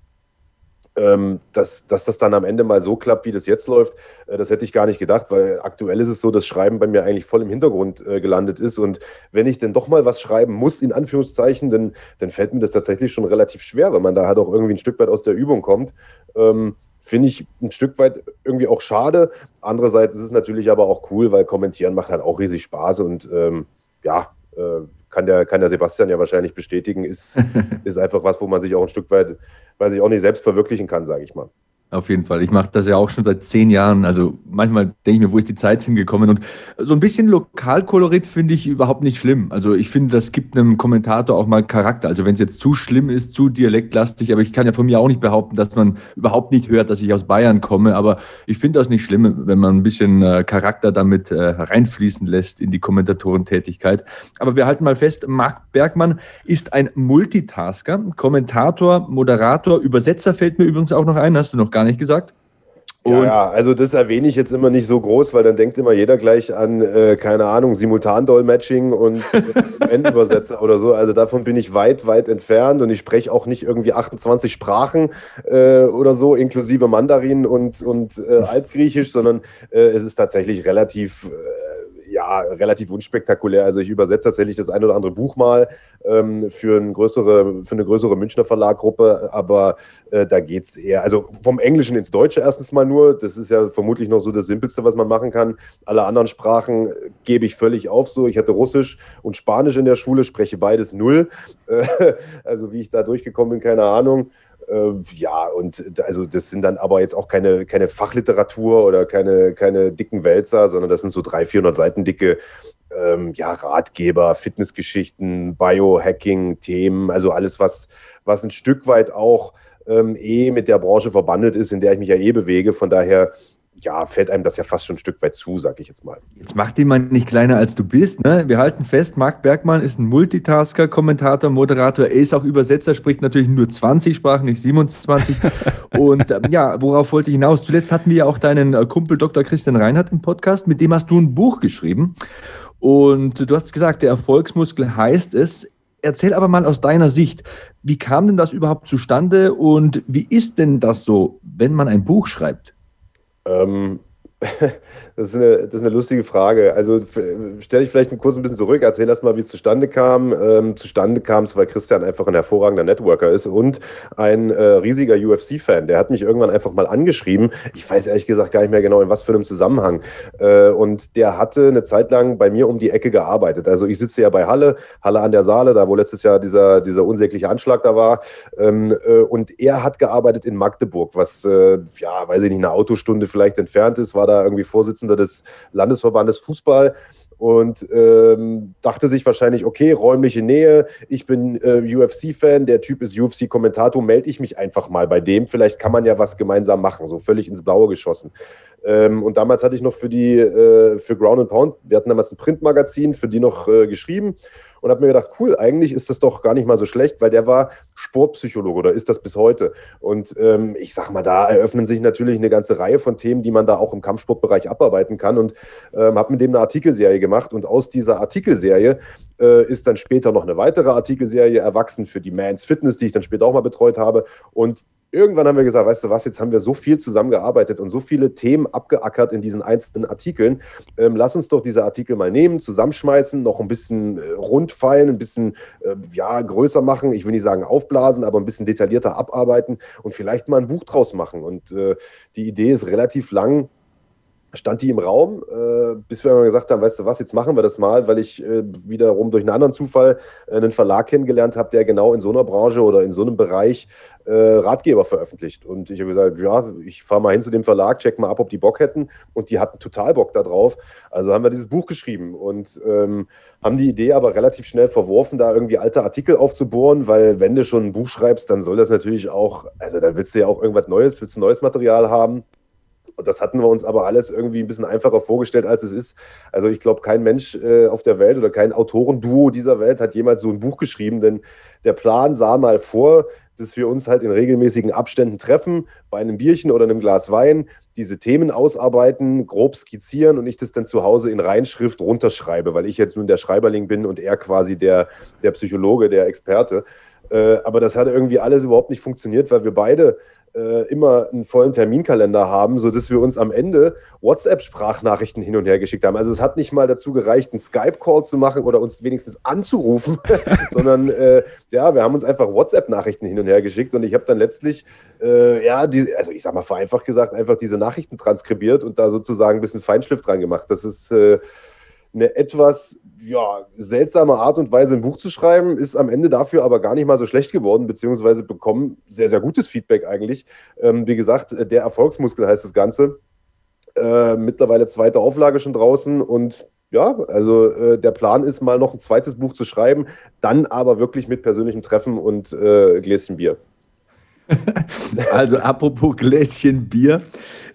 ähm, dass, dass das dann am Ende mal so klappt, wie das jetzt läuft, äh, das hätte ich gar nicht gedacht, weil aktuell ist es so, dass Schreiben bei mir eigentlich voll im Hintergrund äh, gelandet ist. Und wenn ich denn doch mal was schreiben muss, in Anführungszeichen, dann, dann fällt mir das tatsächlich schon relativ schwer, wenn man da halt auch irgendwie ein Stück weit aus der Übung kommt. Ähm, Finde ich ein Stück weit irgendwie auch schade. Andererseits ist es natürlich aber auch cool, weil kommentieren macht halt auch riesig Spaß und ähm, ja, äh, kann der, kann der Sebastian ja wahrscheinlich bestätigen, ist, ist einfach was, wo man sich auch ein Stück weit, weiß ich auch nicht, selbst verwirklichen kann, sage ich mal. Auf jeden Fall. Ich mache das ja auch schon seit zehn Jahren. Also manchmal denke ich mir, wo ist die Zeit hingekommen? Und so ein bisschen Lokalkolorit finde ich überhaupt nicht schlimm. Also ich finde, das gibt einem Kommentator auch mal Charakter. Also wenn es jetzt zu schlimm ist, zu dialektlastig, aber ich kann ja von mir auch nicht behaupten, dass man überhaupt nicht hört, dass ich aus Bayern komme. Aber ich finde das nicht schlimm, wenn man ein bisschen äh, Charakter damit äh, reinfließen lässt in die Kommentatorentätigkeit. Aber wir halten mal fest, Marc Bergmann ist ein Multitasker, Kommentator, Moderator, Übersetzer fällt mir übrigens auch noch ein, hast du noch gar gar nicht gesagt. Ja, ja, also das erwähne ich jetzt immer nicht so groß, weil dann denkt immer jeder gleich an, äh, keine Ahnung, Simultandolmetsching und Endübersetzer oder so. Also davon bin ich weit, weit entfernt und ich spreche auch nicht irgendwie 28 Sprachen äh, oder so, inklusive Mandarin und, und äh, Altgriechisch, sondern äh, es ist tatsächlich relativ äh, ja, relativ unspektakulär. Also ich übersetze tatsächlich das ein oder andere Buch mal ähm, für, eine größere, für eine größere Münchner Verlaggruppe, aber äh, da geht es eher, also vom Englischen ins Deutsche erstens mal nur, das ist ja vermutlich noch so das Simpelste, was man machen kann. Alle anderen Sprachen gebe ich völlig auf so. Ich hatte Russisch und Spanisch in der Schule, spreche beides null. also wie ich da durchgekommen bin, keine Ahnung. Äh, ja, und also das sind dann aber jetzt auch keine, keine Fachliteratur oder keine, keine dicken Wälzer, sondern das sind so 300, 400 Seiten dicke ähm, ja, Ratgeber, Fitnessgeschichten, Biohacking-Themen, also alles, was, was ein Stück weit auch ähm, eh mit der Branche verbandelt ist, in der ich mich ja eh bewege. Von daher ja, fällt einem das ja fast schon ein Stück weit zu, sag ich jetzt mal. Jetzt mach die mal nicht kleiner als du bist. Ne? Wir halten fest, Marc Bergmann ist ein Multitasker, Kommentator, Moderator. Er ist auch Übersetzer, spricht natürlich nur 20 Sprachen, nicht 27. Und ähm, ja, worauf wollte ich hinaus? Zuletzt hatten wir ja auch deinen äh, Kumpel Dr. Christian Reinhardt im Podcast, mit dem hast du ein Buch geschrieben. Und du hast gesagt, der Erfolgsmuskel heißt es. Erzähl aber mal aus deiner Sicht, wie kam denn das überhaupt zustande und wie ist denn das so, wenn man ein Buch schreibt? Ähm, Das ist, eine, das ist eine lustige Frage. Also stelle ich vielleicht kurz ein bisschen zurück, erzähl erst mal, wie es zustande kam. Ähm, zustande kam es, weil Christian einfach ein hervorragender Networker ist und ein äh, riesiger UFC-Fan. Der hat mich irgendwann einfach mal angeschrieben. Ich weiß ehrlich gesagt gar nicht mehr genau, in was für einem Zusammenhang. Äh, und der hatte eine Zeit lang bei mir um die Ecke gearbeitet. Also ich sitze ja bei Halle, Halle an der Saale, da wo letztes Jahr dieser, dieser unsägliche Anschlag da war. Ähm, äh, und er hat gearbeitet in Magdeburg, was, äh, ja, weiß ich nicht, eine Autostunde vielleicht entfernt ist, war da irgendwie Vorsitzender des Landesverbandes Fußball und ähm, dachte sich wahrscheinlich, okay, räumliche Nähe, ich bin äh, UFC-Fan, der Typ ist UFC-Kommentator, melde ich mich einfach mal bei dem, vielleicht kann man ja was gemeinsam machen, so völlig ins Blaue geschossen. Ähm, und damals hatte ich noch für die, äh, für Ground and Pound, wir hatten damals ein Printmagazin, für die noch äh, geschrieben und habe mir gedacht, cool, eigentlich ist das doch gar nicht mal so schlecht, weil der war Sportpsychologe oder ist das bis heute. Und ähm, ich sag mal, da eröffnen sich natürlich eine ganze Reihe von Themen, die man da auch im Kampfsportbereich abarbeiten kann und ähm, habe mit dem eine Artikelserie gemacht und aus dieser Artikelserie äh, ist dann später noch eine weitere Artikelserie erwachsen für die Mans Fitness, die ich dann später auch mal betreut habe und irgendwann haben wir gesagt, weißt du was, jetzt haben wir so viel zusammengearbeitet und so viele Themen abgeackert in diesen einzelnen Artikeln. Ähm, lass uns doch diese Artikel mal nehmen, zusammenschmeißen, noch ein bisschen äh, rundfeilen, ein bisschen äh, ja, größer machen. Ich will nicht sagen aufblasen, aber ein bisschen detaillierter abarbeiten und vielleicht mal ein Buch draus machen. Und äh, die Idee ist relativ lang stand die im Raum, äh, bis wir gesagt haben, weißt du was, jetzt machen wir das mal, weil ich äh, wiederum durch einen anderen Zufall äh, einen Verlag kennengelernt habe, der genau in so einer Branche oder in so einem Bereich äh, Ratgeber veröffentlicht. Und ich habe gesagt, ja, ich fahre mal hin zu dem Verlag, check mal ab, ob die Bock hätten. Und die hatten total Bock darauf. Also haben wir dieses Buch geschrieben und ähm, haben die Idee aber relativ schnell verworfen, da irgendwie alte Artikel aufzubohren, weil wenn du schon ein Buch schreibst, dann soll das natürlich auch, also dann willst du ja auch irgendwas Neues, willst du neues Material haben. Und das hatten wir uns aber alles irgendwie ein bisschen einfacher vorgestellt, als es ist. Also ich glaube, kein Mensch äh, auf der Welt oder kein Autorenduo dieser Welt hat jemals so ein Buch geschrieben, denn der Plan sah mal vor, dass wir uns halt in regelmäßigen Abständen treffen, bei einem Bierchen oder einem Glas Wein, diese Themen ausarbeiten, grob skizzieren und ich das dann zu Hause in Reinschrift runterschreibe, weil ich jetzt nun der Schreiberling bin und er quasi der, der Psychologe, der Experte. Äh, aber das hat irgendwie alles überhaupt nicht funktioniert, weil wir beide äh, immer einen vollen Terminkalender haben, sodass wir uns am Ende WhatsApp-Sprachnachrichten hin und her geschickt haben. Also es hat nicht mal dazu gereicht, einen Skype-Call zu machen oder uns wenigstens anzurufen, sondern äh, ja, wir haben uns einfach WhatsApp-Nachrichten hin und her geschickt und ich habe dann letztlich, äh, ja, die, also ich sag mal vereinfacht gesagt, einfach diese Nachrichten transkribiert und da sozusagen ein bisschen Feinschliff dran gemacht. Das ist äh, eine etwas ja, seltsame Art und Weise ein Buch zu schreiben, ist am Ende dafür aber gar nicht mal so schlecht geworden, beziehungsweise bekommen sehr, sehr gutes Feedback eigentlich. Ähm, wie gesagt, der Erfolgsmuskel heißt das Ganze. Äh, mittlerweile zweite Auflage schon draußen und ja, also äh, der Plan ist mal noch ein zweites Buch zu schreiben, dann aber wirklich mit persönlichem Treffen und äh, Gläschen Bier. also apropos Gläschen Bier.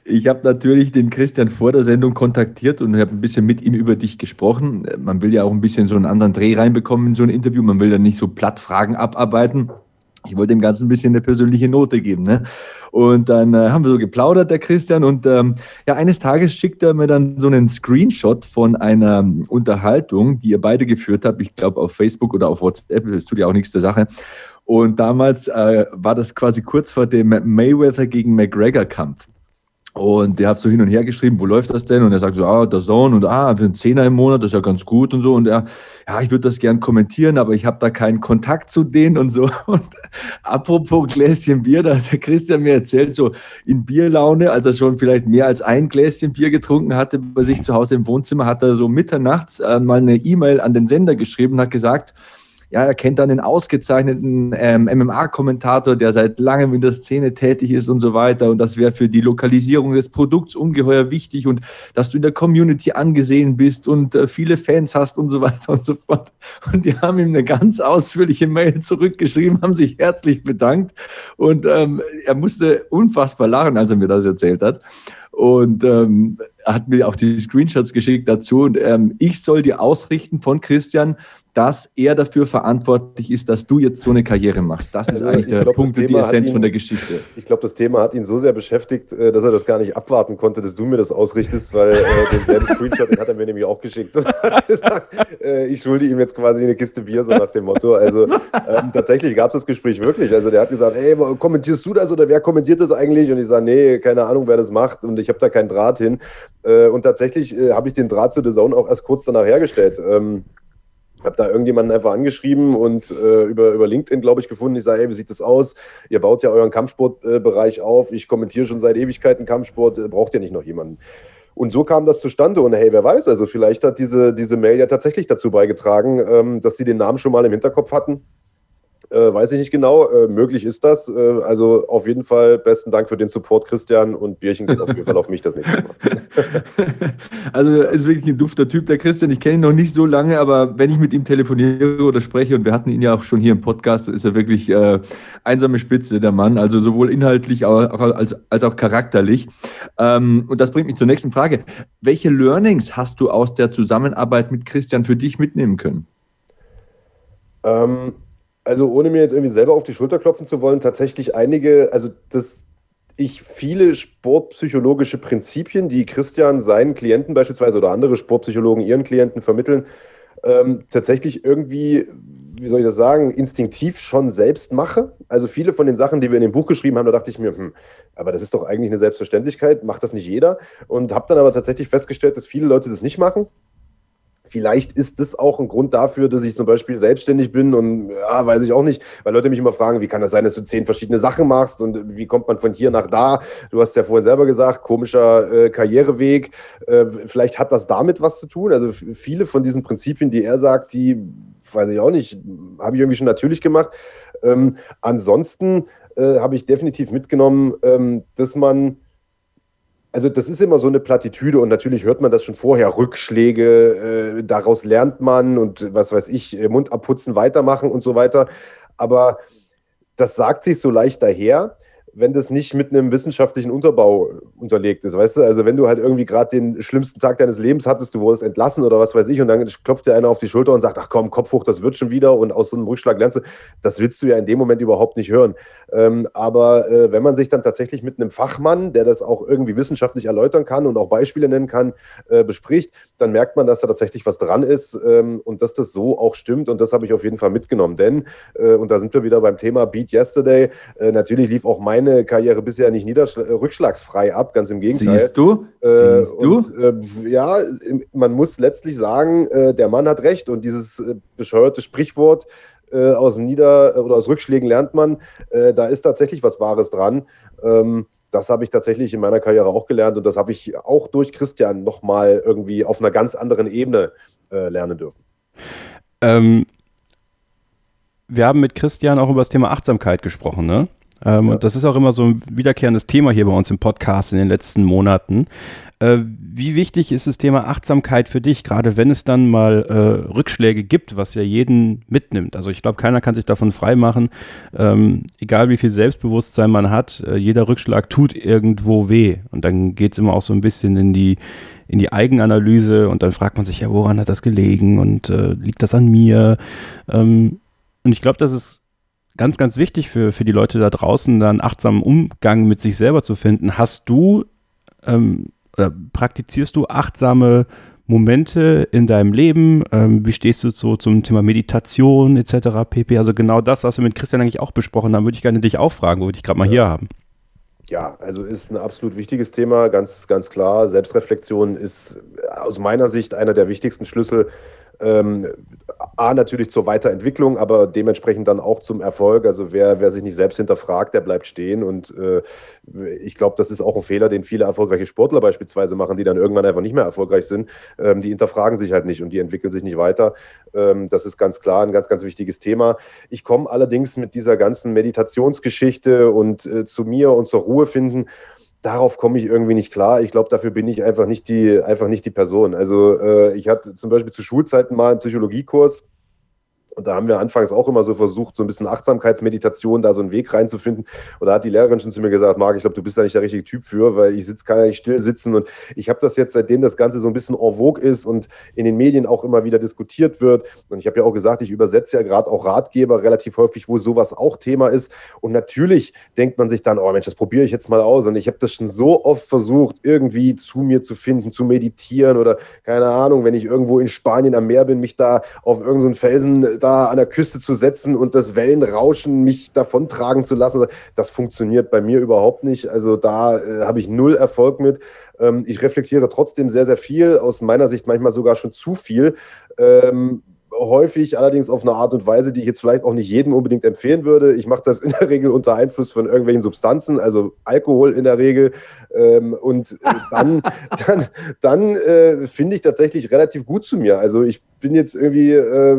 Ich habe natürlich den Christian vor der Sendung kontaktiert und habe ein bisschen mit ihm über dich gesprochen. Man will ja auch ein bisschen so einen anderen Dreh reinbekommen in so ein Interview. Man will ja nicht so platt Fragen abarbeiten. Ich wollte dem Ganzen ein bisschen eine persönliche Note geben. Ne? Und dann äh, haben wir so geplaudert, der Christian. Und ähm, ja, eines Tages schickt er mir dann so einen Screenshot von einer Unterhaltung, die ihr beide geführt habt. Ich glaube, auf Facebook oder auf WhatsApp. Das tut ja auch nichts zur Sache. Und damals äh, war das quasi kurz vor dem Mayweather gegen McGregor-Kampf. Und der hat so hin und her geschrieben, wo läuft das denn? Und er sagt so, ah, der Zone und ah, für einen Zehner im Monat, das ist ja ganz gut und so. Und er, ja, ich würde das gern kommentieren, aber ich habe da keinen Kontakt zu denen und so. Und apropos Gläschen Bier, da hat der Christian mir erzählt, so in Bierlaune, als er schon vielleicht mehr als ein Gläschen Bier getrunken hatte bei sich zu Hause im Wohnzimmer, hat er so mitternachts äh, mal eine E-Mail an den Sender geschrieben und hat gesagt, ja, er kennt dann den ausgezeichneten ähm, MMA-Kommentator, der seit langem in der Szene tätig ist und so weiter. Und das wäre für die Lokalisierung des Produkts ungeheuer wichtig und dass du in der Community angesehen bist und äh, viele Fans hast und so weiter und so fort. Und die haben ihm eine ganz ausführliche Mail zurückgeschrieben, haben sich herzlich bedankt und ähm, er musste unfassbar lachen, als er mir das erzählt hat und ähm, hat mir auch die Screenshots geschickt dazu. Und ähm, ich soll dir ausrichten von Christian, dass er dafür verantwortlich ist, dass du jetzt so eine Karriere machst. Das also ist eigentlich der glaub, Punkt und die Essenz ihn, von der Geschichte. Ich glaube, das Thema hat ihn so sehr beschäftigt, äh, dass er das gar nicht abwarten konnte, dass du mir das ausrichtest, weil äh, denselben Screenshot den hat er mir nämlich auch geschickt und hat gesagt, äh, ich schulde ihm jetzt quasi eine Kiste Bier, so nach dem Motto. Also ähm, tatsächlich gab es das Gespräch wirklich. Also der hat gesagt, hey, kommentierst du das oder wer kommentiert das eigentlich? Und ich sage, nee, keine Ahnung, wer das macht und ich habe da keinen Draht hin. Äh, und tatsächlich äh, habe ich den Draht zu The Zone auch erst kurz danach hergestellt. Ähm, habe da irgendjemanden einfach angeschrieben und äh, über, über LinkedIn, glaube ich, gefunden. Ich sage, hey, wie sieht das aus? Ihr baut ja euren Kampfsportbereich auf. Ich kommentiere schon seit Ewigkeiten Kampfsport. Äh, braucht ihr nicht noch jemanden? Und so kam das zustande. Und hey, wer weiß, also vielleicht hat diese, diese Mail ja tatsächlich dazu beigetragen, ähm, dass sie den Namen schon mal im Hinterkopf hatten äh, weiß ich nicht genau. Äh, möglich ist das. Äh, also auf jeden Fall besten Dank für den Support, Christian. Und Bierchen geht auf jeden Fall auf mich das nächste Mal. also ist wirklich ein dufter Typ, der Christian. Ich kenne ihn noch nicht so lange, aber wenn ich mit ihm telefoniere oder spreche, und wir hatten ihn ja auch schon hier im Podcast, ist er wirklich äh, einsame Spitze, der Mann. Also sowohl inhaltlich als, als auch charakterlich. Ähm, und das bringt mich zur nächsten Frage. Welche Learnings hast du aus der Zusammenarbeit mit Christian für dich mitnehmen können? Ähm, also ohne mir jetzt irgendwie selber auf die Schulter klopfen zu wollen, tatsächlich einige, also dass ich viele sportpsychologische Prinzipien, die Christian seinen Klienten beispielsweise oder andere Sportpsychologen ihren Klienten vermitteln, ähm, tatsächlich irgendwie, wie soll ich das sagen, instinktiv schon selbst mache. Also viele von den Sachen, die wir in dem Buch geschrieben haben, da dachte ich mir, hm, aber das ist doch eigentlich eine Selbstverständlichkeit, macht das nicht jeder? Und habe dann aber tatsächlich festgestellt, dass viele Leute das nicht machen Vielleicht ist das auch ein Grund dafür, dass ich zum Beispiel selbstständig bin und ja, weiß ich auch nicht, weil Leute mich immer fragen, wie kann das sein, dass du zehn verschiedene Sachen machst und wie kommt man von hier nach da? Du hast ja vorhin selber gesagt, komischer äh, Karriereweg. Äh, vielleicht hat das damit was zu tun. Also viele von diesen Prinzipien, die er sagt, die weiß ich auch nicht, habe ich irgendwie schon natürlich gemacht. Ähm, ansonsten äh, habe ich definitiv mitgenommen, ähm, dass man also das ist immer so eine Plattitüde und natürlich hört man das schon vorher, Rückschläge, äh, daraus lernt man und was weiß ich, äh, Mund abputzen, weitermachen und so weiter. Aber das sagt sich so leicht daher wenn das nicht mit einem wissenschaftlichen Unterbau unterlegt ist, weißt du? Also wenn du halt irgendwie gerade den schlimmsten Tag deines Lebens hattest, du wurdest entlassen oder was weiß ich und dann klopft dir einer auf die Schulter und sagt, ach komm, Kopf hoch, das wird schon wieder und aus so einem Rückschlag lernst du, das willst du ja in dem Moment überhaupt nicht hören. Ähm, aber äh, wenn man sich dann tatsächlich mit einem Fachmann, der das auch irgendwie wissenschaftlich erläutern kann und auch Beispiele nennen kann, äh, bespricht, dann merkt man, dass da tatsächlich was dran ist ähm, und dass das so auch stimmt und das habe ich auf jeden Fall mitgenommen, denn, äh, und da sind wir wieder beim Thema Beat Yesterday, äh, natürlich lief auch mein meine Karriere bisher nicht rückschlagsfrei ab, ganz im Gegenteil. Siehst du? Äh, Siehst du? Und, äh, ja, man muss letztlich sagen, äh, der Mann hat recht und dieses äh, bescheuerte Sprichwort, äh, aus Nieder- oder aus Rückschlägen lernt man, äh, da ist tatsächlich was Wahres dran. Ähm, das habe ich tatsächlich in meiner Karriere auch gelernt und das habe ich auch durch Christian nochmal irgendwie auf einer ganz anderen Ebene lernen dürfen. Ähm, wir haben mit Christian auch über das Thema Achtsamkeit gesprochen, ne? Ähm, ja. Und das ist auch immer so ein wiederkehrendes Thema hier bei uns im Podcast in den letzten Monaten. Äh, wie wichtig ist das Thema Achtsamkeit für dich, gerade wenn es dann mal äh, Rückschläge gibt, was ja jeden mitnimmt? Also ich glaube, keiner kann sich davon freimachen, ähm, egal wie viel Selbstbewusstsein man hat, äh, jeder Rückschlag tut irgendwo weh. Und dann geht es immer auch so ein bisschen in die, in die Eigenanalyse und dann fragt man sich, ja, woran hat das gelegen und äh, liegt das an mir? Ähm, und ich glaube, das ist ganz, ganz wichtig für, für die Leute da draußen, da einen achtsamen Umgang mit sich selber zu finden. Hast du, ähm, oder praktizierst du achtsame Momente in deinem Leben? Ähm, wie stehst du so zum Thema Meditation etc. pp? Also genau das, was wir mit Christian eigentlich auch besprochen haben, würde ich gerne dich auch fragen, wo wir dich gerade mal ja. hier haben. Ja, also ist ein absolut wichtiges Thema, ganz, ganz klar. Selbstreflexion ist aus meiner Sicht einer der wichtigsten Schlüssel Ähm, A, natürlich zur Weiterentwicklung, aber dementsprechend dann auch zum Erfolg. Also wer, wer sich nicht selbst hinterfragt, der bleibt stehen. Und äh, ich glaube, das ist auch ein Fehler, den viele erfolgreiche Sportler beispielsweise machen, die dann irgendwann einfach nicht mehr erfolgreich sind. Ähm, die hinterfragen sich halt nicht und die entwickeln sich nicht weiter. Ähm, das ist ganz klar ein ganz, ganz wichtiges Thema. Ich komme allerdings mit dieser ganzen Meditationsgeschichte und äh, zu mir und zur Ruhe finden darauf komme ich irgendwie nicht klar. Ich glaube, dafür bin ich einfach nicht die, einfach nicht die Person. Also äh, ich hatte zum Beispiel zu Schulzeiten mal einen Psychologiekurs und da haben wir anfangs auch immer so versucht, so ein bisschen Achtsamkeitsmeditation, da so einen Weg reinzufinden. Und da hat die Lehrerin schon zu mir gesagt, Marc, ich glaube, du bist da nicht der richtige Typ für, weil ich sitze, kann ja nicht still sitzen. Und ich habe das jetzt, seitdem das Ganze so ein bisschen en vogue ist und in den Medien auch immer wieder diskutiert wird. Und ich habe ja auch gesagt, ich übersetze ja gerade auch Ratgeber relativ häufig, wo sowas auch Thema ist. Und natürlich denkt man sich dann, oh Mensch, das probiere ich jetzt mal aus. Und ich habe das schon so oft versucht, irgendwie zu mir zu finden, zu meditieren oder keine Ahnung, wenn ich irgendwo in Spanien am Meer bin, mich da auf irgendeinen so Felsen da an der Küste zu setzen und das Wellenrauschen mich davontragen zu lassen. Das funktioniert bei mir überhaupt nicht. Also da äh, habe ich null Erfolg mit. Ähm, ich reflektiere trotzdem sehr, sehr viel, aus meiner Sicht manchmal sogar schon zu viel. Ähm, häufig allerdings auf eine Art und Weise, die ich jetzt vielleicht auch nicht jedem unbedingt empfehlen würde. Ich mache das in der Regel unter Einfluss von irgendwelchen Substanzen, also Alkohol in der Regel. Ähm, und äh, dann, dann, dann äh, finde ich tatsächlich relativ gut zu mir. Also ich bin jetzt irgendwie. Äh,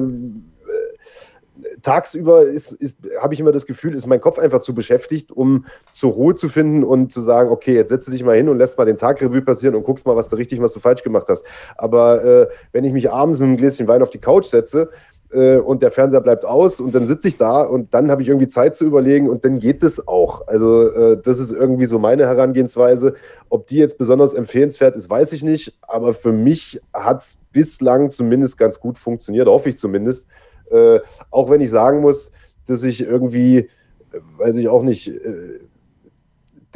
tagsüber ist, ist, habe ich immer das Gefühl, ist mein Kopf einfach zu beschäftigt, um zur Ruhe zu finden und zu sagen, okay, jetzt setze dich mal hin und lässt mal den Tag Revue passieren und guckst mal, was du richtig, was du falsch gemacht hast. Aber äh, wenn ich mich abends mit einem Gläschen Wein auf die Couch setze, äh, und der Fernseher bleibt aus und dann sitze ich da und dann habe ich irgendwie Zeit zu überlegen und dann geht es auch. Also äh, das ist irgendwie so meine Herangehensweise. Ob die jetzt besonders empfehlenswert ist, weiß ich nicht, aber für mich hat es bislang zumindest ganz gut funktioniert, hoffe ich zumindest. Äh, auch wenn ich sagen muss, dass ich irgendwie, äh, weiß ich auch nicht, äh,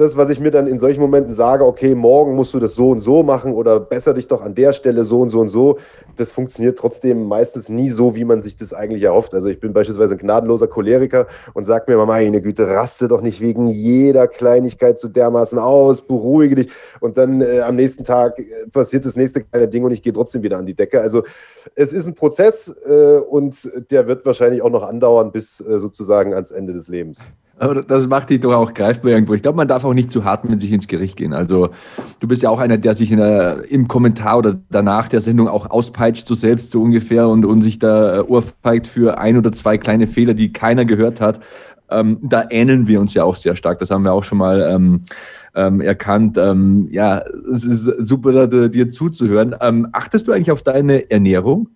das, was ich mir dann in solchen Momenten sage, okay, morgen musst du das so und so machen oder besser dich doch an der Stelle so und so und so, das funktioniert trotzdem meistens nie so, wie man sich das eigentlich erhofft. Also ich bin beispielsweise ein gnadenloser Choleriker und sage mir immer, meine Güte, raste doch nicht wegen jeder Kleinigkeit so dermaßen aus, beruhige dich und dann äh, am nächsten Tag äh, passiert das nächste kleine Ding und ich gehe trotzdem wieder an die Decke. Also es ist ein Prozess äh, und der wird wahrscheinlich auch noch andauern bis äh, sozusagen ans Ende des Lebens. Aber das macht dich doch auch greifbar irgendwo. Ich glaube, man darf auch nicht zu hart mit sich ins Gericht gehen. Also du bist ja auch einer, der sich der, im Kommentar oder danach der Sendung auch auspeitscht, so selbst so ungefähr und, und sich da äh, für ein oder zwei kleine Fehler, die keiner gehört hat. Ähm, da ähneln wir uns ja auch sehr stark. Das haben wir auch schon mal ähm, ähm, erkannt. Ähm, ja, es ist super, dir zuzuhören. Ähm, achtest du eigentlich auf deine Ernährung?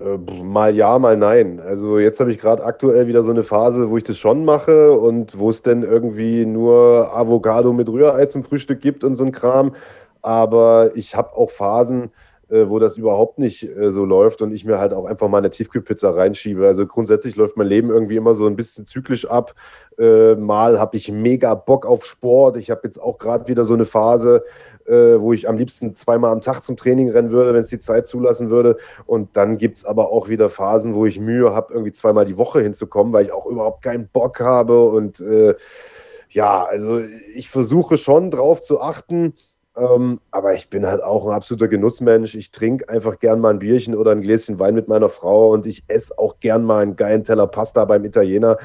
Äh, mal ja, mal nein. Also jetzt habe ich gerade aktuell wieder so eine Phase, wo ich das schon mache und wo es denn irgendwie nur Avocado mit Rührei zum Frühstück gibt und so ein Kram. Aber ich habe auch Phasen, äh, wo das überhaupt nicht äh, so läuft und ich mir halt auch einfach mal eine Tiefkühlpizza reinschiebe. Also grundsätzlich läuft mein Leben irgendwie immer so ein bisschen zyklisch ab. mal habe ich mega Bock auf Sport. Ich habe jetzt auch gerade wieder so eine Phase, äh, wo ich am liebsten zweimal am Tag zum Training rennen würde, wenn es die Zeit zulassen würde. Und dann gibt es aber auch wieder Phasen, wo ich Mühe habe, irgendwie zweimal die Woche hinzukommen, weil ich auch überhaupt keinen Bock habe. Und äh, ja, also ich versuche schon drauf zu achten. Ähm, aber ich bin halt auch ein absoluter Genussmensch. Ich trinke einfach gern mal ein Bierchen oder ein Gläschen Wein mit meiner Frau und ich esse auch gern mal einen geilen Teller Pasta beim Italiener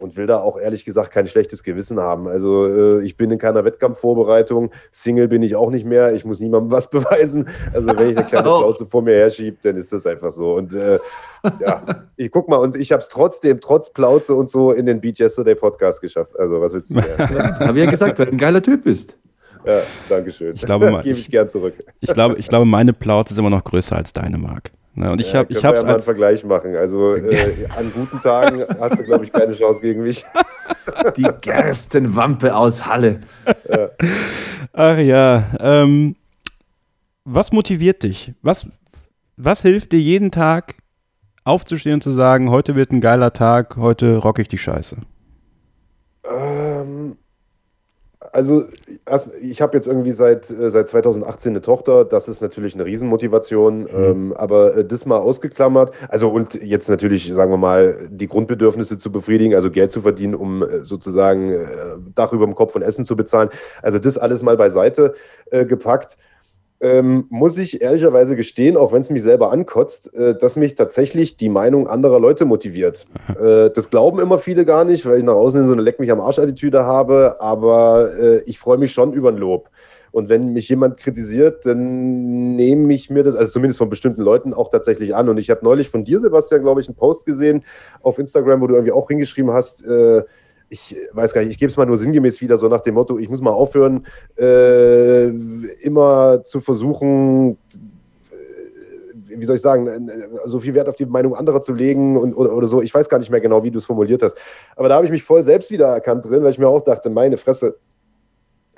und will da auch ehrlich gesagt kein schlechtes Gewissen haben. Also äh, ich bin in keiner Wettkampfvorbereitung, Single bin ich auch nicht mehr, ich muss niemandem was beweisen. Also wenn ich eine kleine Plauze vor mir herschiebe, dann ist das einfach so. Und äh, ja, ich guck mal, und ich habe es trotzdem, trotz Plauze und so, in den Beat Yesterday Podcast geschafft. Also was willst du mehr? Habe ich ja gesagt, weil du ein geiler Typ bist. Ja, danke schön. Ich glaube, Gebe ich gern zurück. Ich glaube, ich glaube, meine Plauze ist immer noch größer als deine, Marc. Ja, und ich ja, habe ich habe ja mal einen Vergleich machen. Also äh, an guten Tagen hast du glaube ich keine Chance gegen mich. Die Gerstenwampe aus Halle. Ja. Ach ja, ähm, was motiviert dich? Was was hilft dir jeden Tag aufzustehen und zu sagen, heute wird ein geiler Tag, heute rock ich die Scheiße? Ähm, also, ich habe jetzt irgendwie seit, äh, seit 2018 eine Tochter. Das ist natürlich eine Riesenmotivation. Mhm. Ähm, aber äh, das mal ausgeklammert. Also, und jetzt natürlich, sagen wir mal, die Grundbedürfnisse zu befriedigen, also Geld zu verdienen, um äh, sozusagen Dach über dem Kopf und Essen zu bezahlen. Also, das alles mal beiseite äh, gepackt. Ähm, muss ich ehrlicherweise gestehen, auch wenn es mich selber ankotzt, äh, dass mich tatsächlich die Meinung anderer Leute motiviert. Äh, das glauben immer viele gar nicht, weil ich nach außen so eine Leck mich am Arsch-Attitüde habe, aber äh, ich freue mich schon über ein Lob. Und wenn mich jemand kritisiert, dann nehme ich mir das, also zumindest von bestimmten Leuten, auch tatsächlich an. Und ich habe neulich von dir, Sebastian, glaube ich, einen Post gesehen auf Instagram, wo du irgendwie auch hingeschrieben hast, äh, ich weiß gar nicht, ich gebe es mal nur sinngemäß wieder, so nach dem Motto, ich muss mal aufhören, äh, immer zu versuchen, äh, wie soll ich sagen, so viel Wert auf die Meinung anderer zu legen und, oder, oder so. Ich weiß gar nicht mehr genau, wie du es formuliert hast. Aber da habe ich mich voll selbst wieder erkannt drin, weil ich mir auch dachte, meine Fresse,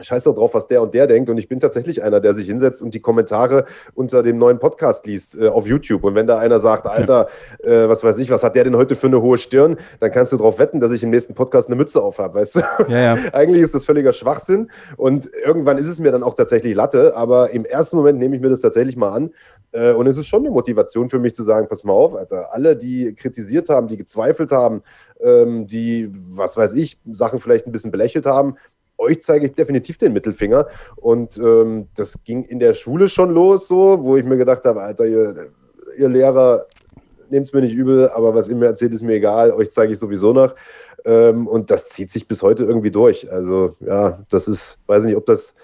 scheiß doch drauf, was der und der denkt. Und ich bin tatsächlich einer, der sich hinsetzt und die Kommentare unter dem neuen Podcast liest äh, auf YouTube. Und wenn da einer sagt, Alter, äh, was weiß ich, was hat der denn heute für eine hohe Stirn, dann kannst du darauf wetten, dass ich im nächsten Podcast eine Mütze auf habe, weißt du? Ja, ja. Eigentlich ist das völliger Schwachsinn. Und irgendwann ist es mir dann auch tatsächlich Latte. Aber im ersten Moment nehme ich mir das tatsächlich mal an. Äh, und es ist schon eine Motivation für mich zu sagen, pass mal auf, Alter, alle, die kritisiert haben, die gezweifelt haben, ähm, die, was weiß ich, Sachen vielleicht ein bisschen belächelt haben, euch zeige ich definitiv den Mittelfinger. Und ähm, das ging in der Schule schon los, so, wo ich mir gedacht habe, Alter, ihr, ihr Lehrer, nehmt es mir nicht übel, aber was ihr mir erzählt, ist mir egal, euch zeige ich sowieso noch. Ähm, und das zieht sich bis heute irgendwie durch. Also ja, das ist, weiß nicht, ob das,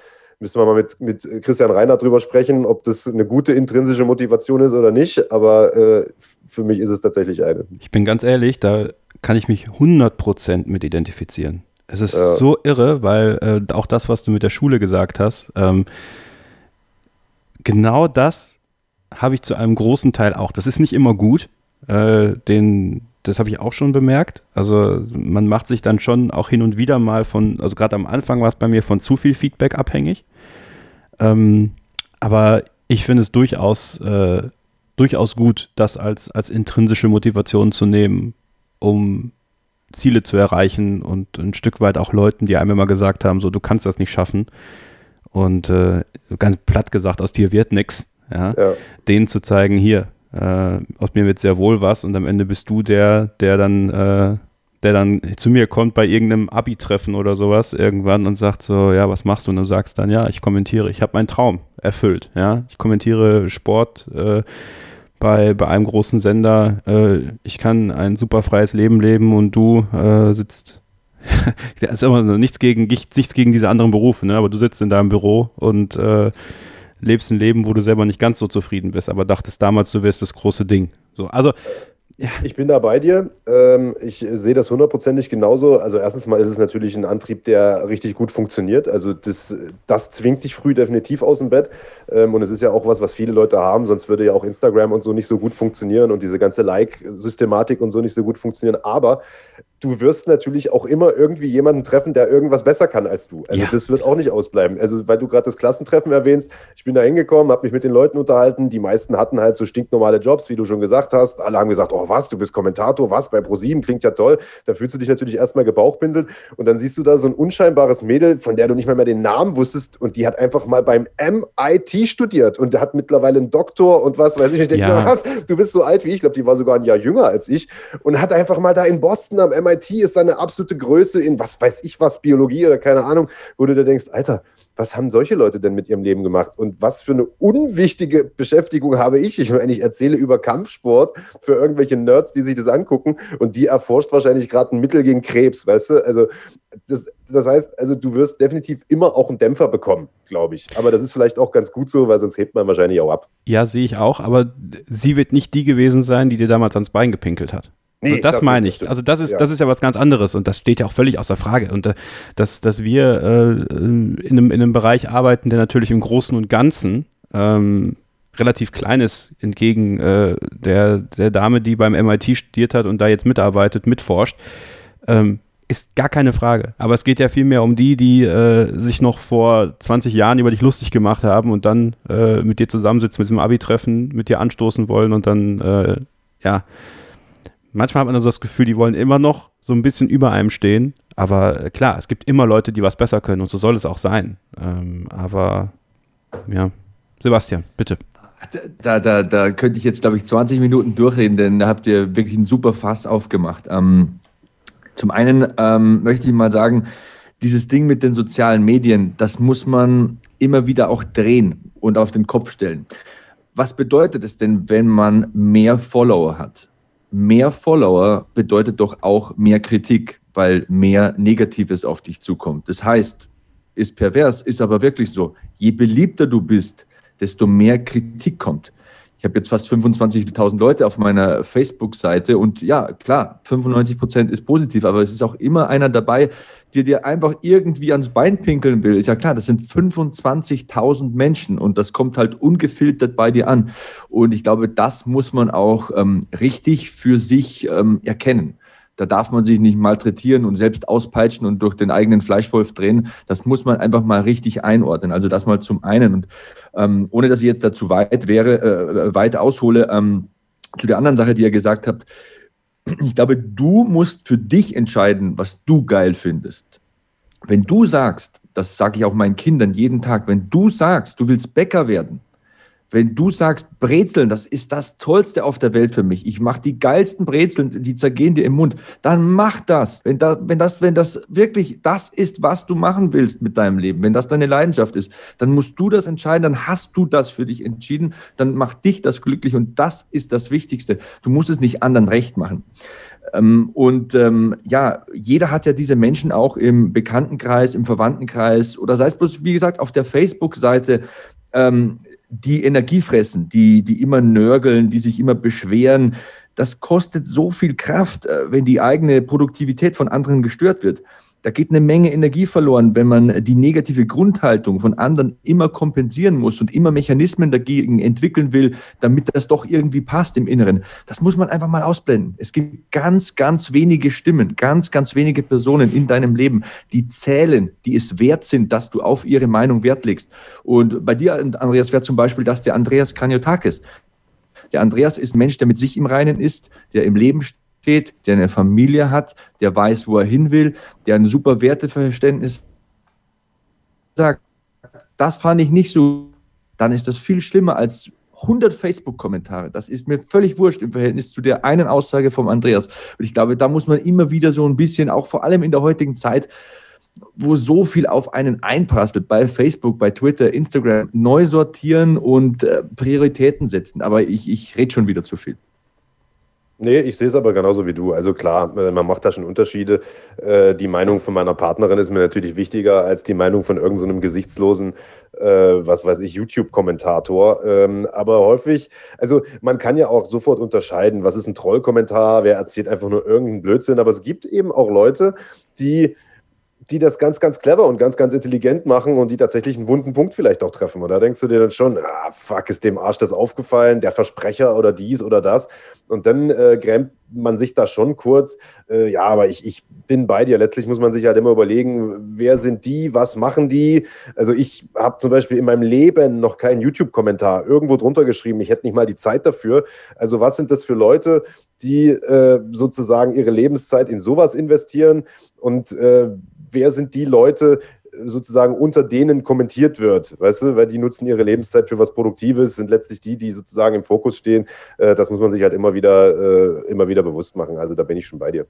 müssen wir mal mit, mit Christian Reinhardt drüber sprechen, ob das eine gute intrinsische Motivation ist oder nicht, aber äh, für mich ist es tatsächlich eine. Ich bin ganz ehrlich, da kann ich mich 100% mit identifizieren. Es ist ja. so irre, weil äh, auch das, was du mit der Schule gesagt hast, ähm, genau das habe ich zu einem großen Teil auch. Das ist nicht immer gut. Äh, den, das habe ich auch schon bemerkt. Also man macht sich dann schon auch hin und wieder mal von, also gerade am Anfang war es bei mir von zu viel Feedback abhängig. Ähm, aber ich finde es durchaus, äh, durchaus gut, das als, als intrinsische Motivation zu nehmen, um Ziele zu erreichen und ein Stück weit auch Leuten, die einem immer gesagt haben, so du kannst das nicht schaffen und äh, ganz platt gesagt, aus dir wird nichts, ja, ja. denen zu zeigen, hier, äh, aus mir wird sehr wohl was und am Ende bist du der, der dann, äh, der dann zu mir kommt bei irgendeinem Abi-Treffen oder sowas irgendwann und sagt so, ja, was machst du? Und du sagst dann, ja, ich kommentiere, ich habe meinen Traum erfüllt, ja, ich kommentiere Sport, äh, bei, bei einem großen Sender, äh, ich kann ein super freies Leben leben und du äh, sitzt. das ist immer nichts gegen, nichts gegen diese anderen Berufe, ne? aber du sitzt in deinem Büro und äh, lebst ein Leben, wo du selber nicht ganz so zufrieden bist, aber dachtest damals, du wärst das große Ding. So, also ja. Ich bin da bei dir. Ähm, ich sehe das hundertprozentig genauso. Also erstens mal ist es natürlich ein Antrieb, der richtig gut funktioniert. Also das, das zwingt dich früh definitiv aus dem Bett. Ähm, und es ist ja auch was, was viele Leute haben. Sonst würde ja auch Instagram und so nicht so gut funktionieren und diese ganze Like-Systematik und so nicht so gut funktionieren. Aber du wirst natürlich auch immer irgendwie jemanden treffen, der irgendwas besser kann als du. Also ja. das wird auch nicht ausbleiben. Also weil du gerade das Klassentreffen erwähnst, ich bin da hingekommen, habe mich mit den Leuten unterhalten. Die meisten hatten halt so stinknormale Jobs, wie du schon gesagt hast. Alle haben gesagt, oh was, du bist Kommentator, was bei ProSieben klingt ja toll. Da fühlst du dich natürlich erstmal gebauchpinselt und dann siehst du da so ein unscheinbares Mädel, von der du nicht mal mehr den Namen wusstest und die hat einfach mal beim MIT studiert und hat mittlerweile einen Doktor und was weiß ich. Ich denke ja. was, du bist so alt wie ich, ich glaube, die war sogar ein Jahr jünger als ich und hat einfach mal da in Boston am MIT ist eine absolute Größe in was weiß ich was, Biologie oder keine Ahnung, wo du da denkst, Alter, was haben solche Leute denn mit ihrem Leben gemacht? Und was für eine unwichtige Beschäftigung habe ich? Ich meine, ich erzähle über Kampfsport für irgendwelche Nerds, die sich das angucken und die erforscht wahrscheinlich gerade ein Mittel gegen Krebs, weißt du? Also das, das heißt, also du wirst definitiv immer auch einen Dämpfer bekommen, glaube ich. Aber das ist vielleicht auch ganz gut so, weil sonst hebt man wahrscheinlich auch ab. Ja, sehe ich auch, aber sie wird nicht die gewesen sein, die dir damals ans Bein gepinkelt hat. Nee, also das, das meine ich. Also das ist, ja. das ist ja was ganz anderes und das steht ja auch völlig außer Frage. Und äh, dass, dass wir äh, in, einem, in einem Bereich arbeiten, der natürlich im Großen und Ganzen ähm, relativ klein ist, entgegen äh, der, der Dame, die beim MIT studiert hat und da jetzt mitarbeitet, mitforscht, ähm, ist gar keine Frage. Aber es geht ja vielmehr um die, die äh, sich noch vor 20 Jahren über dich lustig gemacht haben und dann äh, mit dir zusammensitzen, mit diesem Abi-Treffen, mit dir anstoßen wollen und dann, äh, ja, manchmal hat man also das Gefühl, die wollen immer noch so ein bisschen über einem stehen. Aber äh, klar, es gibt immer Leute, die was besser können und so soll es auch sein. Ähm, aber ja, Sebastian, bitte. Da, da, da könnte ich jetzt, glaube ich, 20 Minuten durchreden, denn da habt ihr wirklich einen super Fass aufgemacht. Ähm, zum einen ähm, möchte ich mal sagen, dieses Ding mit den sozialen Medien, das muss man immer wieder auch drehen und auf den Kopf stellen. Was bedeutet es denn, wenn man mehr Follower hat? Mehr Follower bedeutet doch auch mehr Kritik, weil mehr Negatives auf dich zukommt. Das heißt, ist pervers, ist aber wirklich so. Je beliebter du bist, desto mehr Kritik kommt. Ich habe jetzt fast 25.000 Leute auf meiner Facebook-Seite und ja, klar, 95 Prozent ist positiv, aber es ist auch immer einer dabei, der dir einfach irgendwie ans Bein pinkeln will. Ist ja klar, das sind 25.000 Menschen und das kommt halt ungefiltert bei dir an. Und ich glaube, das muss man auch ähm, richtig für sich ähm, erkennen. Da darf man sich nicht malträtieren und selbst auspeitschen und durch den eigenen Fleischwolf drehen. Das muss man einfach mal richtig einordnen. Also das mal zum einen. Und ähm, ohne dass ich jetzt dazu weit wäre, äh, weit aushole, ähm, zu der anderen Sache, die ihr gesagt habt. Ich glaube, du musst für dich entscheiden, was du geil findest. Wenn du sagst, das sage ich auch meinen Kindern jeden Tag, wenn du sagst, du willst Bäcker werden, wenn du sagst, Brezeln, das ist das Tollste auf der Welt für mich. Ich mache die geilsten Brezeln, die zergehen dir im Mund. Dann mach das. Wenn, da, wenn, das. wenn das wirklich das ist, was du machen willst mit deinem Leben, wenn das deine Leidenschaft ist, dann musst du das entscheiden, dann hast du das für dich entschieden, dann macht dich das glücklich und das ist das Wichtigste. Du musst es nicht anderen recht machen. Ähm, und ähm, ja, jeder hat ja diese Menschen auch im Bekanntenkreis, im Verwandtenkreis oder sei es bloß, wie gesagt, auf der Facebook-Seite. Ähm, die Energie fressen, die, die immer nörgeln, die sich immer beschweren. Das kostet so viel Kraft, äh, wenn die eigene Produktivität von anderen gestört wird. Da geht eine Menge Energie verloren, wenn man die negative Grundhaltung von anderen immer kompensieren muss und immer Mechanismen dagegen entwickeln will, damit das doch irgendwie passt im Inneren. Das muss man einfach mal ausblenden. Es gibt ganz, ganz wenige Stimmen, ganz, ganz wenige Personen in deinem Leben, die zählen, die es wert sind, dass du auf ihre Meinung Wert legst. Und bei dir, Andreas, wäre zum Beispiel das der Andreas Kraniotakis. Der Andreas ist ein Mensch, der mit sich im Reinen ist, der im Leben steht der eine Familie hat, der weiß, wo er hin will, der ein super Werteverständnis sagt, das fand ich nicht so, dann ist das viel schlimmer als 100 Facebook-Kommentare. Das ist mir völlig wurscht im Verhältnis zu der einen Aussage vom Andreas. Und ich glaube, da muss man immer wieder so ein bisschen, auch vor allem in der heutigen Zeit, wo so viel auf einen einprasselt, bei Facebook, bei Twitter, Instagram, neu sortieren und äh, Prioritäten setzen. Aber ich, ich rede schon wieder zu viel. Nee, ich sehe es aber genauso wie du. Also klar, äh, man macht da schon Unterschiede. Äh, die Meinung von meiner Partnerin ist mir natürlich wichtiger als die Meinung von irgendeinem so gesichtslosen, äh, was weiß ich, YouTube-Kommentator. Ähm, aber häufig, also man kann ja auch sofort unterscheiden, was ist ein Trollkommentar, wer erzählt einfach nur irgendeinen Blödsinn. Aber es gibt eben auch Leute, die die das ganz, ganz clever und ganz, ganz intelligent machen und die tatsächlich einen wunden Punkt vielleicht auch treffen. Und da denkst du dir dann schon, ah, fuck, ist dem Arsch das aufgefallen, der Versprecher oder dies oder das. Und dann äh, grämt man sich da schon kurz, äh, ja, aber ich, ich bin bei dir. Letztlich muss man sich halt immer überlegen, wer sind die, was machen die. Also ich habe zum Beispiel in meinem Leben noch keinen YouTube-Kommentar irgendwo drunter geschrieben. Ich hätte nicht mal die Zeit dafür. Also was sind das für Leute, die äh, sozusagen ihre Lebenszeit in sowas investieren und äh, wer sind die Leute, sozusagen unter denen kommentiert wird, weißt du, weil die nutzen ihre Lebenszeit für was Produktives, sind letztlich die, die sozusagen im Fokus stehen. Äh, das muss man sich halt immer wieder, äh, immer wieder bewusst machen. Also da bin ich schon bei dir.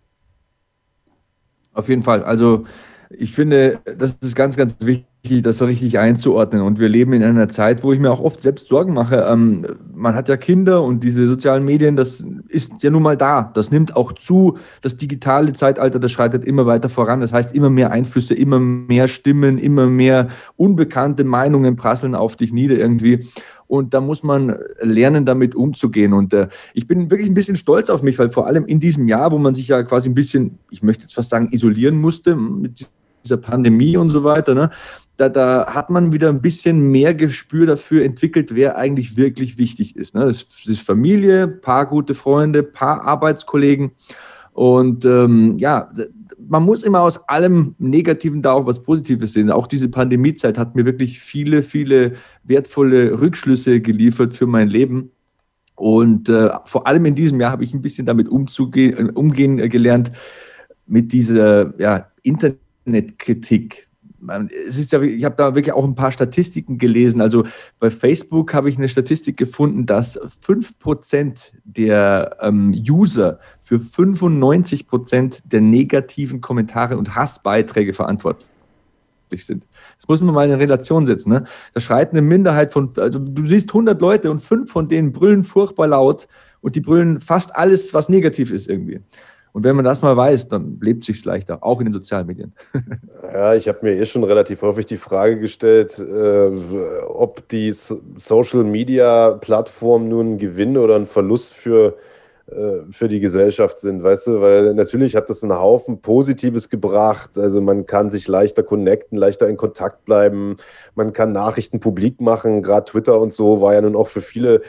Auf jeden Fall. Also ich finde, das ist ganz, ganz wichtig das richtig einzuordnen. Und wir leben in einer Zeit, wo ich mir auch oft selbst Sorgen mache. Ähm, man hat ja Kinder und diese sozialen Medien, das ist ja nun mal da. Das nimmt auch zu. Das digitale Zeitalter, das schreitet immer weiter voran. Das heißt, immer mehr Einflüsse, immer mehr Stimmen, immer mehr unbekannte Meinungen prasseln auf dich nieder irgendwie. Und da muss man lernen, damit umzugehen. Und äh, ich bin wirklich ein bisschen stolz auf mich, weil vor allem in diesem Jahr, wo man sich ja quasi ein bisschen, ich möchte jetzt fast sagen, isolieren musste mit dieser Pandemie und so weiter, ne? Da, da hat man wieder ein bisschen mehr Gespür dafür entwickelt, wer eigentlich wirklich wichtig ist. Ne? Das ist Familie, paar gute Freunde, paar Arbeitskollegen. Und ähm, ja, man muss immer aus allem Negativen da auch was Positives sehen. Auch diese Pandemiezeit hat mir wirklich viele, viele wertvolle Rückschlüsse geliefert für mein Leben. Und äh, vor allem in diesem Jahr habe ich ein bisschen damit umzugehen, umgehen gelernt, mit dieser ja, Internet Internetkritik. Es ist ja, ich habe da wirklich auch ein paar Statistiken gelesen. Also bei Facebook habe ich eine Statistik gefunden, dass 5% der ähm, User für 95% der negativen Kommentare und Hassbeiträge verantworten. glücklich sind. Das muss man mal in Relation setzen. Ne? Da schreit eine Minderheit von, also du siehst 100 Leute und fünf von denen brüllen furchtbar laut und die brüllen fast alles, was negativ ist irgendwie. Und wenn man das mal weiß, dann lebt sich leichter, auch in den sozialen Medien. Ja, ich habe mir eh schon relativ häufig die Frage gestellt, äh, ob die Social-Media-Plattformen nun ein Gewinn oder ein Verlust für, äh, für die Gesellschaft sind, weißt du, weil natürlich hat das einen Haufen Positives gebracht. Also man kann sich leichter connecten, leichter in Kontakt bleiben, man kann Nachrichten publik machen, gerade Twitter und so war ja nun auch für viele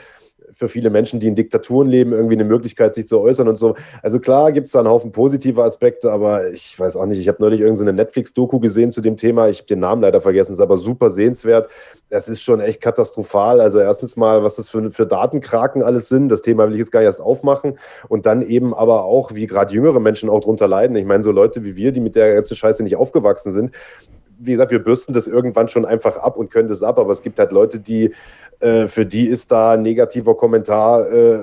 für viele Menschen, die in Diktaturen leben, irgendwie eine Möglichkeit, sich zu äußern und so. Also klar gibt es da einen Haufen positive Aspekte, aber ich weiß auch nicht. Ich habe neulich irgendeine Netflix-Doku gesehen zu dem Thema. Ich habe den Namen leider vergessen, ist aber super sehenswert. Das ist schon echt katastrophal. Also erstens mal, was das für, für Datenkraken alles sind. Das Thema will ich jetzt gar nicht erst aufmachen. Und dann eben aber auch, wie gerade jüngere Menschen auch drunter leiden. Ich meine, so Leute wie wir, die mit der ganzen Scheiße nicht aufgewachsen sind, wie gesagt, wir bürsten das irgendwann schon einfach ab und können das ab, aber es gibt halt Leute, die äh, für die ist da ein negativer Kommentar äh,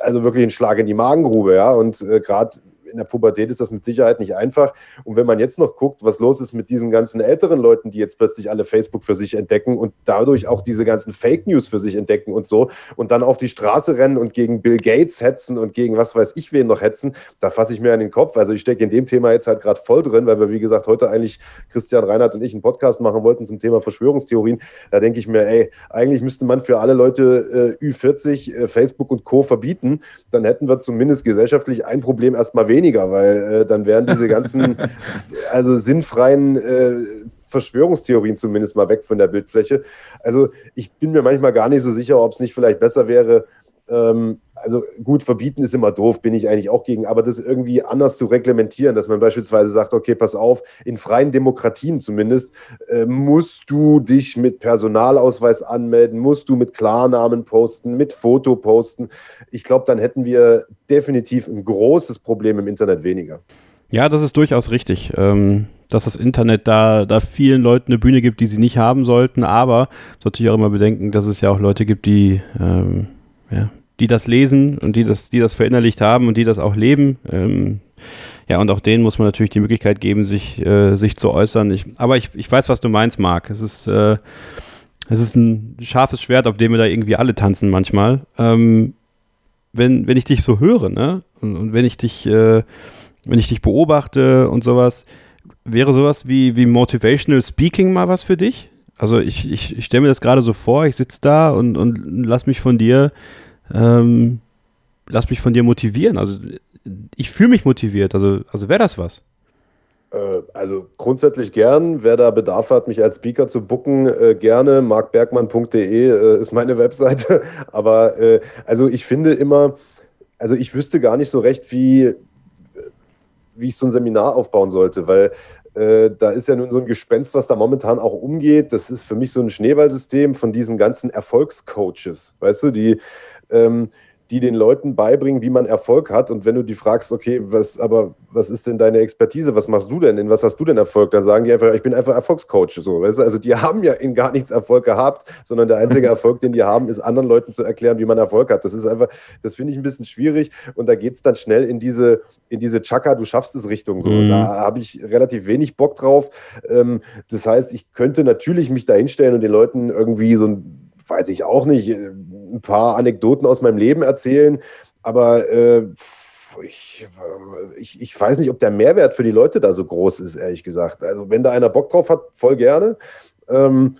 also wirklich ein Schlag in die Magengrube, ja. Und äh, gerade in der Pubertät ist das mit Sicherheit nicht einfach. Und wenn man jetzt noch guckt, was los ist mit diesen ganzen älteren Leuten, die jetzt plötzlich alle Facebook für sich entdecken und dadurch auch diese ganzen Fake News für sich entdecken und so und dann auf die Straße rennen und gegen Bill Gates hetzen und gegen was weiß ich wen noch hetzen, da fasse ich mir an den Kopf. Also ich stecke in dem Thema jetzt halt gerade voll drin, weil wir, wie gesagt, heute eigentlich Christian Reinhardt und ich einen Podcast machen wollten zum Thema Verschwörungstheorien. Da denke ich mir, ey, eigentlich müsste man für alle Leute äh, Ü40 äh, Facebook und Co. verbieten. Dann hätten wir zumindest gesellschaftlich ein Problem erstmal weniger weniger, weil äh, dann wären diese ganzen, also sinnfreien äh, Verschwörungstheorien zumindest mal weg von der Bildfläche. Also ich bin mir manchmal gar nicht so sicher, ob es nicht vielleicht besser wäre, ähm, also gut, verbieten ist immer doof, bin ich eigentlich auch gegen, aber das irgendwie anders zu reglementieren, dass man beispielsweise sagt, okay, pass auf, in freien Demokratien zumindest äh, musst du dich mit Personalausweis anmelden, musst du mit Klarnamen posten, mit Foto posten. Ich glaube, dann hätten wir definitiv ein großes Problem im Internet weniger. Ja, das ist durchaus richtig. Ähm dass das Internet da, da vielen Leuten eine Bühne gibt, die sie nicht haben sollten, aber sollte ich auch immer bedenken, dass es ja auch Leute gibt, die ähm, ja, die das lesen und die das, die das verinnerlicht haben und die das auch leben. Ähm, ja, und auch denen muss man natürlich die Möglichkeit geben, sich, äh, sich zu äußern. Ich, aber ich, ich weiß, was du meinst, Marc. Es ist, äh, es ist ein scharfes Schwert, auf dem wir da irgendwie alle tanzen manchmal. Ähm, wenn, wenn ich dich so höre, ne? Und, und wenn ich dich, äh, wenn ich dich beobachte und sowas, wäre sowas wie, wie Motivational Speaking mal was für dich? Also ich, ich, ich stelle mir das gerade so vor, ich sitze da und, und lass mich von dir ähm, lass mich von dir motivieren. Also ich fühle mich motiviert. Also, also wäre das was? Äh, also grundsätzlich gern. Wer da Bedarf hat, mich als Speaker zu bucken, äh, gerne. markbergmann.de äh, ist meine Webseite. Aber also ich finde immer, also ich wüsste gar nicht so recht, wie, wie ich so ein Seminar aufbauen sollte, weil da ist ja nun so ein Gespenst, was da momentan auch umgeht. Das ist für mich so ein Schneeballsystem von diesen ganzen Erfolgscoaches, weißt du, die ähm, die den Leuten beibringen, wie man Erfolg hat. Und wenn du die fragst, okay, was, aber was ist denn deine Expertise? Was machst du denn? In was hast du denn Erfolg? Dann sagen die einfach, ich bin einfach Erfolgscoach. So, weißt du? Also die haben ja in gar nichts Erfolg gehabt, sondern der einzige Erfolg, den die haben, ist anderen Leuten zu erklären, wie man Erfolg hat. Das ist einfach, das finde ich ein bisschen schwierig. Und da geht es dann schnell in diese, in diese Chaka, du schaffst es Richtung. So. Mhm. Da habe ich relativ wenig Bock drauf. Ähm, das heißt, ich könnte natürlich mich da hinstellen und den Leuten irgendwie so ein weiß ich auch nicht, äh, ein paar Anekdoten aus meinem Leben erzählen, aber äh, ich, ich, ich weiß nicht, ob der Mehrwert für die Leute da so groß ist, ehrlich gesagt. Also wenn da einer Bock drauf hat, voll gerne. Ähm,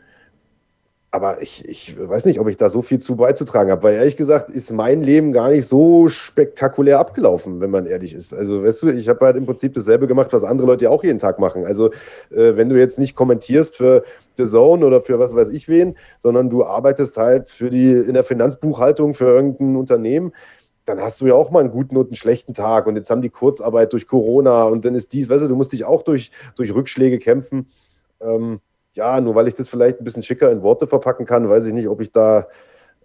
aber ich, ich weiß nicht, ob ich da so viel zu beizutragen habe, weil ehrlich gesagt ist mein Leben gar nicht so spektakulär abgelaufen, wenn man ehrlich ist. Also, weißt du, ich habe halt im Prinzip dasselbe gemacht, was andere Leute ja auch jeden Tag machen. Also, äh, wenn du jetzt nicht kommentierst für The Zone oder für was weiß ich wen, sondern du arbeitest halt für die in der Finanzbuchhaltung für irgendein Unternehmen, dann hast du ja auch mal einen guten und einen schlechten Tag. Und jetzt haben die Kurzarbeit durch Corona und dann ist dies, weißt du, du musst dich auch durch, durch Rückschläge kämpfen. Ähm, ja, nur weil ich das vielleicht ein bisschen schicker in Worte verpacken kann, weiß ich nicht, ob ich da,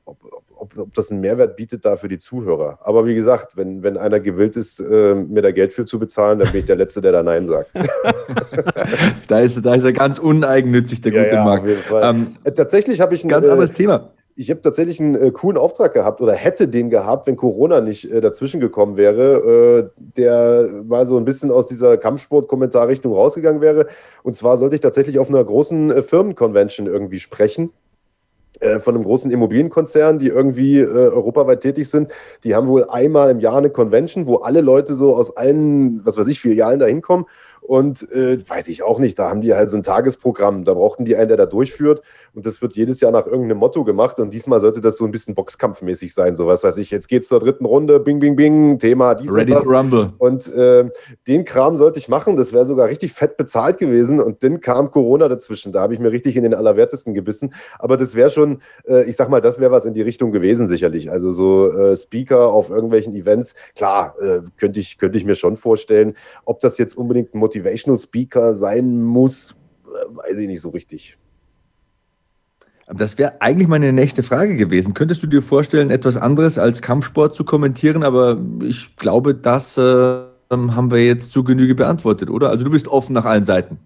ob, ob, ob das einen Mehrwert bietet da für die Zuhörer. Aber wie gesagt, wenn, wenn einer gewillt ist, äh, mir da Geld für zu bezahlen, dann bin ich der Letzte, der da Nein sagt. da, ist, da ist er ganz uneigennützig, der ja, gute ja, Marc. Ähm, äh, Tatsächlich habe ich ein ganz anderes äh, Thema. Ich habe tatsächlich einen äh, coolen Auftrag gehabt oder hätte den gehabt, wenn Corona nicht äh, dazwischen gekommen wäre, äh, der mal so ein bisschen aus dieser Kampfsport-Kommentarrichtung rausgegangen wäre. Und zwar sollte ich tatsächlich auf einer großen äh, Firmenconvention irgendwie sprechen äh, von einem großen Immobilienkonzern, die irgendwie äh, europaweit tätig sind. Die haben wohl einmal im Jahr eine Convention, wo alle Leute so aus allen, was weiß ich, Filialen da hinkommen. Und äh, weiß ich auch nicht, da haben die halt so ein Tagesprogramm, da brauchten die einen, der da durchführt. Und das wird jedes Jahr nach irgendeinem Motto gemacht. Und diesmal sollte das so ein bisschen boxkampfmäßig sein. So was weiß ich, jetzt geht's zur dritten Runde, bing, bing, bing, Thema dies Ready und das. to rumble. Und äh, den Kram sollte ich machen. Das wäre sogar richtig fett bezahlt gewesen. Und dann kam Corona dazwischen. Da habe ich mir richtig in den Allerwertesten gebissen. Aber das wäre schon, äh, ich sag mal, das wäre was in die Richtung gewesen, sicherlich. Also so äh, Speaker auf irgendwelchen Events. Klar, äh, könnte ich, könnte ich mir schon vorstellen. Ob das jetzt unbedingt ein Motivational Speaker sein muss, äh, weiß ich nicht so richtig. Das wäre eigentlich meine nächste Frage gewesen. Könntest du dir vorstellen, etwas anderes als Kampfsport zu kommentieren? Aber ich glaube, das äh, haben wir jetzt zu Genüge beantwortet, oder? Also du bist offen nach allen Seiten.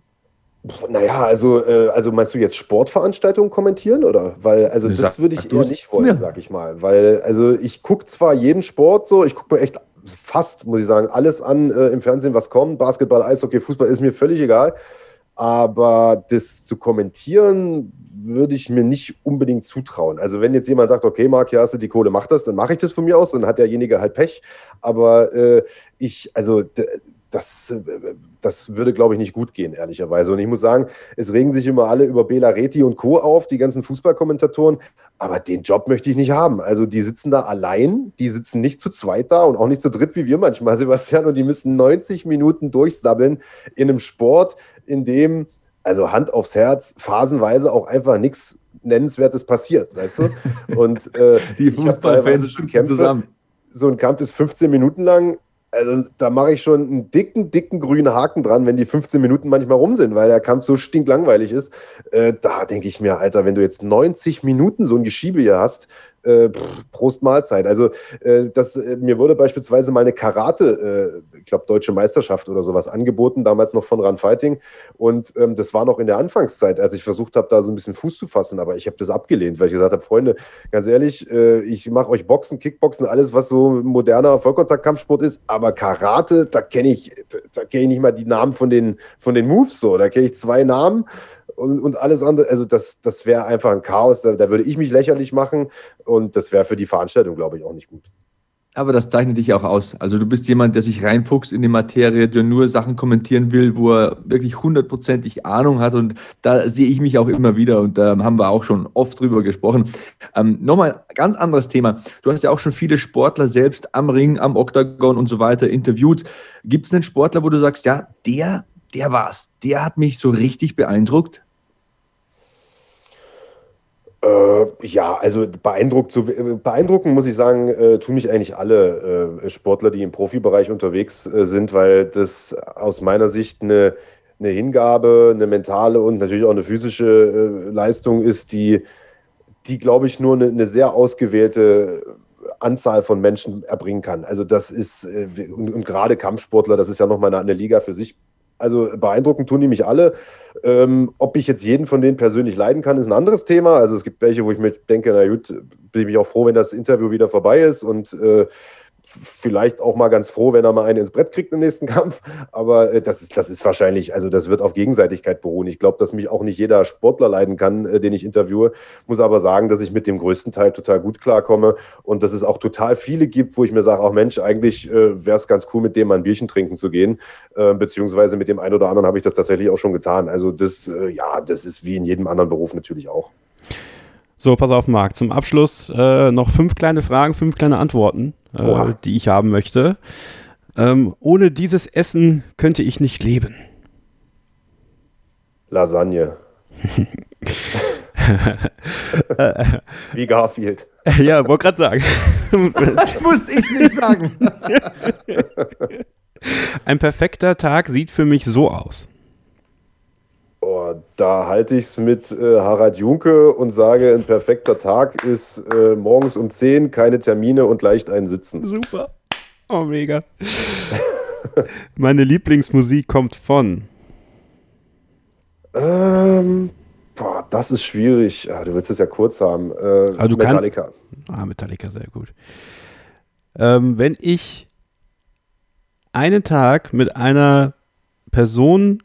Naja, also, äh, also meinst du jetzt Sportveranstaltungen kommentieren oder? Weil, also das würde ich eher nicht wollen, sag ich mal. Weil, also ich gucke zwar jeden Sport so, ich gucke mir echt fast, muss ich sagen, alles an äh, im Fernsehen, was kommt. Basketball, Eishockey, Fußball ist mir völlig egal. Aber das zu kommentieren, würde ich mir nicht unbedingt zutrauen. Also wenn jetzt jemand sagt, okay, Marc, hier hast du die Kohle, mach das, dann mache ich das von mir aus, dann hat derjenige halt Pech. Aber äh, ich, also das, äh, das würde, glaube ich, nicht gut gehen, ehrlicherweise. Und ich muss sagen, es regen sich immer alle über Bela Reti und Co. auf, die ganzen Fußballkommentatoren. Aber den Job möchte ich nicht haben. Also die sitzen da allein, die sitzen nicht zu zweit da und auch nicht zu dritt wie wir manchmal, Sebastian. Und die müssen 90 Minuten durchsabbeln in einem Sport, in dem, also Hand aufs Herz, phasenweise auch einfach nichts Nennenswertes passiert, weißt du? Und äh, Die Fußballfans Kämpfe, zusammen. so ein Kampf ist 15 Minuten lang. Also da mache ich schon einen dicken, dicken grünen Haken dran, wenn die 15 Minuten manchmal rum sind, weil der Kampf so stinklangweilig ist. Äh, da denke ich mir, Alter, wenn du jetzt 90 Minuten so ein Geschiebe hier hast, äh, Prost Mahlzeit. Also äh, das, äh, mir wurde beispielsweise mal eine Karate, äh, ich glaube Deutsche Meisterschaft oder sowas angeboten, damals noch von Run Fighting. Und ähm, das war noch in der Anfangszeit, als ich versucht habe, da so ein bisschen Fuß zu fassen. Aber ich habe das abgelehnt, weil ich gesagt habe, Freunde, ganz ehrlich, äh, ich mache euch Boxen, Kickboxen, alles, was so moderner Vollkontaktkampfsport ist. Aber Karate, da kenne ich, da, da kenne ich nicht mal die Namen von den, von den Moves so. Da kenne ich zwei Namen und, und alles andere. Also das, das wäre einfach ein Chaos. Da, da würde ich mich lächerlich machen. Und das wäre für die Veranstaltung, glaube ich, auch nicht gut. Aber das zeichnet dich auch aus. Also du bist jemand, der sich reinfuchst in die Materie, der nur Sachen kommentieren will, wo er wirklich hundertprozentig Ahnung hat. Und da sehe ich mich auch immer wieder und da haben wir auch schon oft drüber gesprochen. Ähm, Nochmal ganz anderes Thema. Du hast ja auch schon viele Sportler selbst am Ring, am Oktagon und so weiter interviewt. Gibt es einen Sportler, wo du sagst, ja, der, der war's. Der hat mich so richtig beeindruckt? Äh, ja, also beeindruckt, zu, beeindrucken muss ich sagen, äh, tun mich eigentlich alle äh, Sportler, die im Profibereich unterwegs äh, sind, weil das aus meiner Sicht eine, eine Hingabe, eine mentale und natürlich auch eine physische äh, Leistung ist, die, die glaube ich, nur eine, eine sehr ausgewählte Anzahl von Menschen erbringen kann. Also das ist, äh, und, und gerade Kampfsportler, das ist ja nochmal eine, eine Liga für sich. Also beeindruckend tun die mich alle. Ähm, ob ich jetzt jeden von denen persönlich leiden kann, ist ein anderes Thema. Also es gibt welche, wo ich mir denke, na gut, bin ich auch froh, wenn das Interview wieder vorbei ist und äh, vielleicht auch mal ganz froh, wenn er mal einen ins Brett kriegt im nächsten Kampf. Aber äh, das, ist, das ist wahrscheinlich, also das wird auf Gegenseitigkeit beruhen. Ich glaube, dass mich auch nicht jeder Sportler leiden kann, äh, den ich interviewe. Muss aber sagen, dass ich mit dem größten Teil total gut klarkomme und dass es auch total viele gibt, wo ich mir sage, auch Mensch, eigentlich äh, wäre es ganz cool, mit dem mal ein Bierchen trinken zu gehen. Äh, beziehungsweise mit dem einen oder anderen habe ich das tatsächlich auch schon getan. Also das, äh, ja, das ist wie in jedem anderen Beruf natürlich auch. So, pass auf, Marc. Zum Abschluss äh, noch fünf kleine Fragen, fünf kleine Antworten, äh, die ich haben möchte. Ähm, ohne dieses Essen könnte ich nicht leben. Lasagne. wie Garfield. ja, wollte gerade sagen. Das musste ich nicht sagen. Ein perfekter Tag sieht für mich so aus. Oh, da halte ich es mit äh, Harald Junke und sage, ein perfekter Tag ist äh, morgens um 10, keine Termine und leicht einen Sitzen. Super. Oh, mega. Meine Lieblingsmusik kommt von. Ähm, boah, das ist schwierig. Ja, du willst es ja kurz haben. Äh, also Metallica. Kann, ah, Metallica, sehr gut. Ähm, wenn ich einen Tag mit einer Person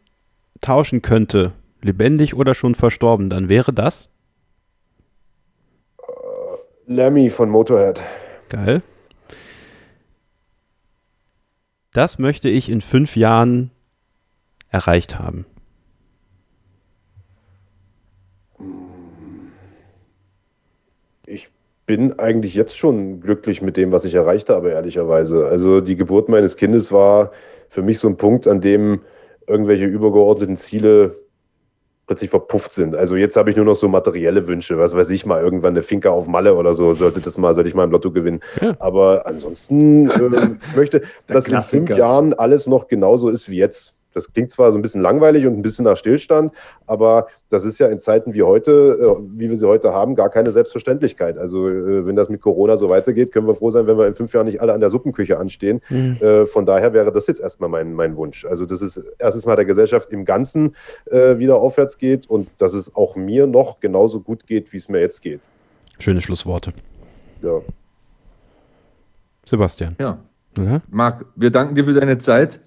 tauschen könnte, lebendig oder schon verstorben, dann wäre das? Lemmy von Motorhead. Geil. Das möchte ich in fünf Jahren erreicht haben. Ich bin eigentlich jetzt schon glücklich mit dem, was ich erreicht habe, ehrlicherweise. Also die Geburt meines Kindes war für mich so ein Punkt, an dem irgendwelche übergeordneten Ziele plötzlich verpufft sind. Also jetzt habe ich nur noch so materielle Wünsche, was weiß ich mal, irgendwann eine Finca auf Malle oder so, sollte das mal, sollte ich mal im Lotto gewinnen. Ja. Aber ansonsten äh, möchte, dass in fünf Jahren alles noch genauso ist wie jetzt. Das klingt zwar so ein bisschen langweilig und ein bisschen nach Stillstand, aber das ist ja in Zeiten wie heute, äh, wie wir sie heute haben, gar keine Selbstverständlichkeit. Also äh, wenn das mit Corona so weitergeht, können wir froh sein, wenn wir in fünf Jahren nicht alle an der Suppenküche anstehen. Mhm. Äh, von daher wäre das jetzt erstmal mein, mein Wunsch. Also dass es erstens mal der Gesellschaft im Ganzen wieder aufwärts geht und dass es auch mir noch genauso gut geht, wie es mir jetzt geht. Schöne Schlussworte. Ja. Sebastian. Ja. Okay. Marc, wir danken dir für deine Zeit.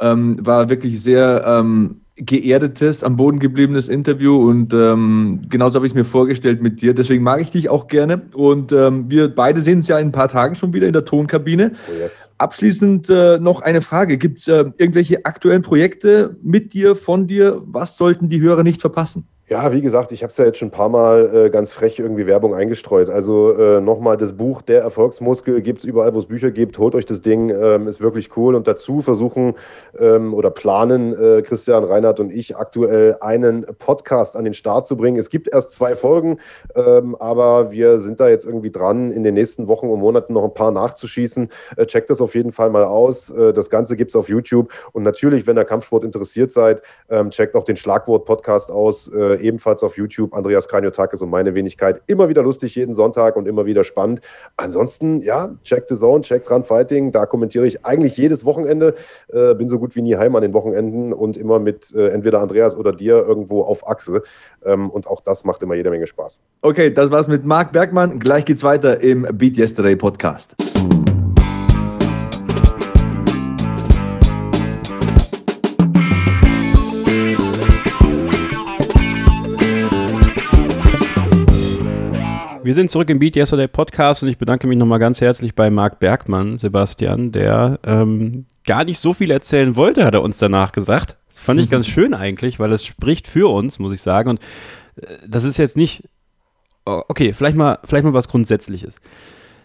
Ähm, war wirklich sehr ähm, geerdetes, am Boden gebliebenes Interview und ähm, genauso habe ich es mir vorgestellt mit dir. Deswegen mag ich dich auch gerne und ähm, wir beide sehen uns ja in ein paar Tagen schon wieder in der Tonkabine. Oh yes. Abschließend äh, noch eine Frage. Gibt es äh, irgendwelche aktuellen Projekte mit dir, von dir? Was sollten die Hörer nicht verpassen? Ja, wie gesagt, ich habe es ja jetzt schon ein paar Mal äh, ganz frech irgendwie Werbung eingestreut. Also äh, nochmal das Buch Der Erfolgsmuskel gibt es überall, wo es Bücher gibt. Holt euch das Ding, ähm, ist wirklich cool. Und dazu versuchen ähm, oder planen äh, Christian, Reinhard und ich aktuell einen Podcast an den Start zu bringen. Es gibt erst zwei Folgen, ähm, aber wir sind da jetzt irgendwie dran, in den nächsten Wochen und Monaten noch ein paar nachzuschießen. Äh, checkt das auf jeden Fall mal aus. Äh, das Ganze gibt es auf YouTube. Und natürlich, wenn ihr Kampfsport interessiert seid, ähm, checkt auch den Schlagwort-Podcast aus äh, ebenfalls auf YouTube. Andreas Kranjotakis und meine Wenigkeit. Immer wieder lustig jeden Sonntag und immer wieder spannend. Ansonsten, ja, check the zone, check dran Fighting. Da kommentiere ich eigentlich jedes Wochenende. Äh, bin so gut wie nie heim an den Wochenenden und immer mit äh, entweder Andreas oder dir irgendwo auf Achse. Ähm, und auch das macht immer jede Menge Spaß. Okay, das war's mit Marc Bergmann. Gleich geht's weiter im Beat Yesterday Podcast. Wir sind zurück im Beat Yesterday Podcast und ich bedanke mich nochmal ganz herzlich bei Marc Bergmann, Sebastian, der ähm, gar nicht so viel erzählen wollte, hat er uns danach gesagt. Das fand ich ganz schön eigentlich, weil es spricht für uns, muss ich sagen. Und äh, das ist jetzt nicht, okay, vielleicht mal, vielleicht mal was Grundsätzliches.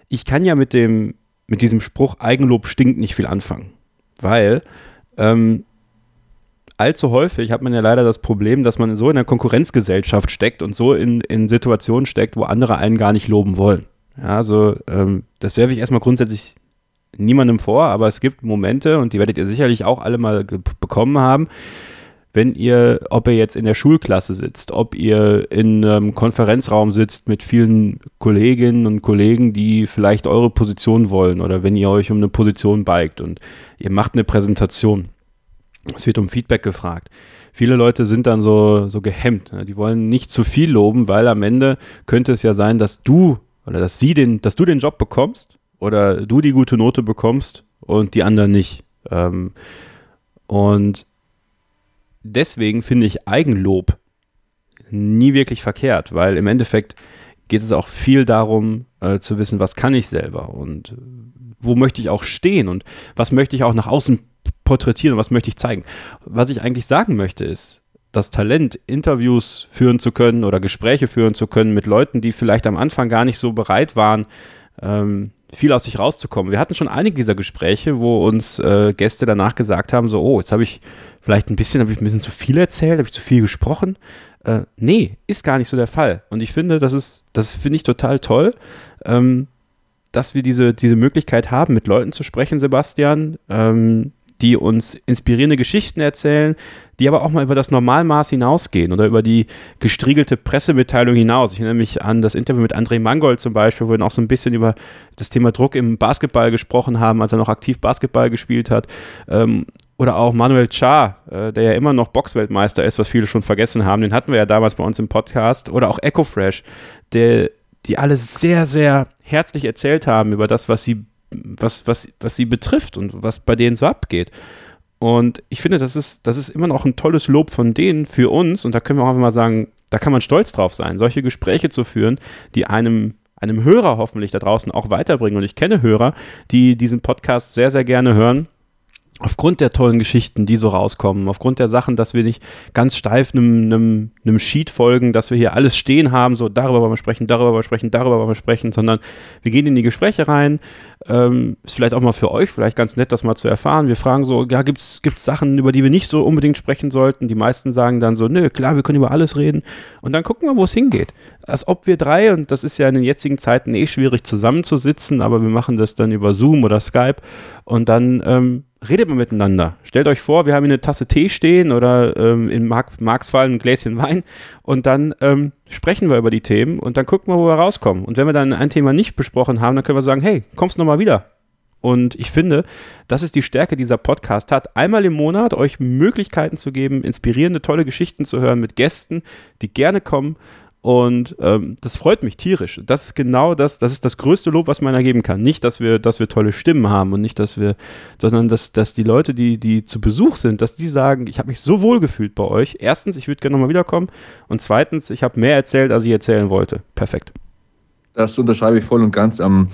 Ich kann ja mit dem, mit diesem Spruch Eigenlob stinkt nicht viel anfangen, weil ähm, allzu häufig hat man ja leider das Problem, dass man so in einer Konkurrenzgesellschaft steckt und so in, in Situationen steckt, wo andere einen gar nicht loben wollen. Ja, also ähm, das werfe ich erstmal grundsätzlich niemandem vor, aber es gibt Momente, und die werdet ihr sicherlich auch alle mal bekommen haben, wenn ihr, ob ihr jetzt in der Schulklasse sitzt, ob ihr in einem Konferenzraum sitzt mit vielen Kolleginnen und Kollegen, die vielleicht eure Position wollen oder wenn ihr euch um eine Position beigt und ihr macht eine Präsentation es wird um Feedback gefragt. Viele Leute sind dann so, so gehemmt. Ne? Die wollen nicht zu viel loben, weil am Ende könnte es ja sein, dass du oder dass sie den, dass du den Job bekommst oder du die gute Note bekommst und die anderen nicht. Ähm, und deswegen finde ich Eigenlob nie wirklich verkehrt, weil im Endeffekt geht es auch viel darum, äh, zu wissen, was kann ich selber und wo möchte ich auch stehen und was möchte ich auch nach außen porträtieren und was möchte ich zeigen. Was ich eigentlich sagen möchte ist, das Talent, Interviews führen zu können oder Gespräche führen zu können mit Leuten, die vielleicht am Anfang gar nicht so bereit waren, ähm, viel aus sich rauszukommen. Wir hatten schon einige dieser Gespräche, wo uns äh, Gäste danach gesagt haben, so, oh, jetzt habe ich vielleicht ein bisschen, habe ich ein bisschen zu viel erzählt, habe ich zu viel gesprochen. Äh, nee, ist gar nicht so der Fall. Und ich finde, das ist, das finde ich total toll, ähm, dass wir diese, diese Möglichkeit haben, mit Leuten zu sprechen, Sebastian, ähm, die uns inspirierende Geschichten erzählen, die aber auch mal über das Normalmaß hinausgehen oder über die gestriegelte Pressemitteilung hinaus. Ich erinnere mich an das Interview mit André Mangold zum Beispiel, wo wir auch so ein bisschen über das Thema Druck im Basketball gesprochen haben, als er noch aktiv Basketball gespielt hat. Ähm, Oder auch Manuel Char, äh, der ja immer noch Boxweltmeister ist, was viele schon vergessen haben. Den hatten wir ja damals bei uns im Podcast. Oder auch EcoFresh, der, die alle sehr, sehr herzlich erzählt haben über das, was sie, was, was, was sie betrifft und was bei denen so abgeht. Und ich finde, das ist, das ist immer noch ein tolles Lob von denen für uns. Und da können wir auch einfach mal sagen, da kann man stolz drauf sein, solche Gespräche zu führen, die einem einem Hörer hoffentlich da draußen auch weiterbringen. Und ich kenne Hörer, die diesen Podcast sehr, sehr gerne hören aufgrund der tollen Geschichten, die so rauskommen, aufgrund der Sachen, dass wir nicht ganz steif einem, Sheet folgen, dass wir hier alles stehen haben, so darüber wollen wir sprechen, darüber wollen wir sprechen, darüber wollen wir sprechen, sondern wir gehen in die Gespräche rein. Ähm, ist vielleicht auch mal für euch vielleicht ganz nett, das mal zu erfahren. Wir fragen so, ja, gibt es Sachen, über die wir nicht so unbedingt sprechen sollten? Die meisten sagen dann so, nö, klar, wir können über alles reden. Und dann gucken wir, wo es hingeht. Als ob wir drei, und das ist ja in den jetzigen Zeiten eh schwierig zusammenzusitzen, aber wir machen das dann über Zoom oder Skype und dann ähm, redet mal miteinander. Stellt euch vor, wir haben hier eine Tasse Tee stehen oder ähm, in Mark, Marks Fall ein Gläschen Wein und dann ähm, sprechen wir über die Themen und dann gucken wir, wo wir rauskommen. Und wenn wir dann ein Thema nicht besprochen haben, dann können wir sagen, hey, kommst nochmal wieder? Und ich finde, das ist die Stärke dieser Podcast hat, einmal im Monat euch Möglichkeiten zu geben, inspirierende, tolle Geschichten zu hören mit Gästen, die gerne kommen und ähm, das freut mich tierisch. Das ist genau das, das ist das größte Lob, was man ergeben kann. Nicht, dass wir, dass wir tolle Stimmen haben und nicht, dass wir, sondern dass, dass die Leute, die, die zu Besuch sind, dass die sagen, ich habe mich so wohl gefühlt bei euch. Erstens, ich würde gerne nochmal wiederkommen. Und zweitens, ich habe mehr erzählt, als ich erzählen wollte. Perfekt. Das unterschreibe ich voll und ganz. Ähm,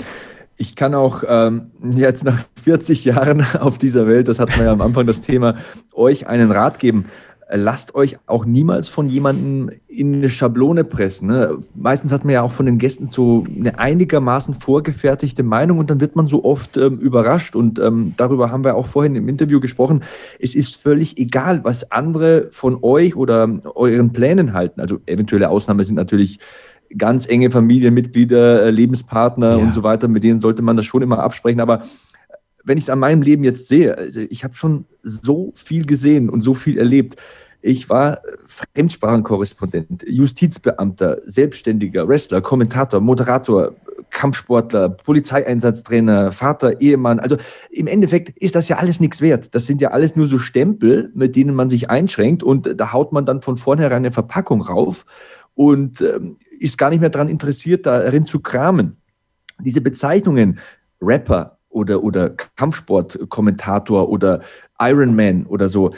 ich kann auch ähm, jetzt nach 40 Jahren auf dieser Welt, das hatten wir ja am Anfang das Thema, euch einen Rat geben lasst euch auch niemals von jemandem in eine Schablone pressen. Ne? Meistens hat man ja auch von den Gästen so eine einigermaßen vorgefertigte Meinung und dann wird man so oft ähm, überrascht. Und ähm, darüber haben wir auch vorhin im Interview gesprochen. Es ist völlig egal, was andere von euch oder euren Plänen halten. Also eventuelle Ausnahmen sind natürlich ganz enge Familienmitglieder, äh, Lebenspartner ja. und so weiter. Mit denen sollte man das schon immer absprechen. Aber wenn ich es an meinem Leben jetzt sehe, also ich habe schon so viel gesehen und so viel erlebt. Ich war Fremdsprachenkorrespondent, Justizbeamter, Selbstständiger, Wrestler, Kommentator, Moderator, Kampfsportler, Polizeieinsatztrainer, Vater, Ehemann. Also im Endeffekt ist das ja alles nichts wert. Das sind ja alles nur so Stempel, mit denen man sich einschränkt und da haut man dann von vornherein eine Verpackung rauf und ähm, ist gar nicht mehr daran interessiert, darin zu kramen. Diese Bezeichnungen, Rapper, oder, oder Kampfsportkommentator oder Ironman oder so.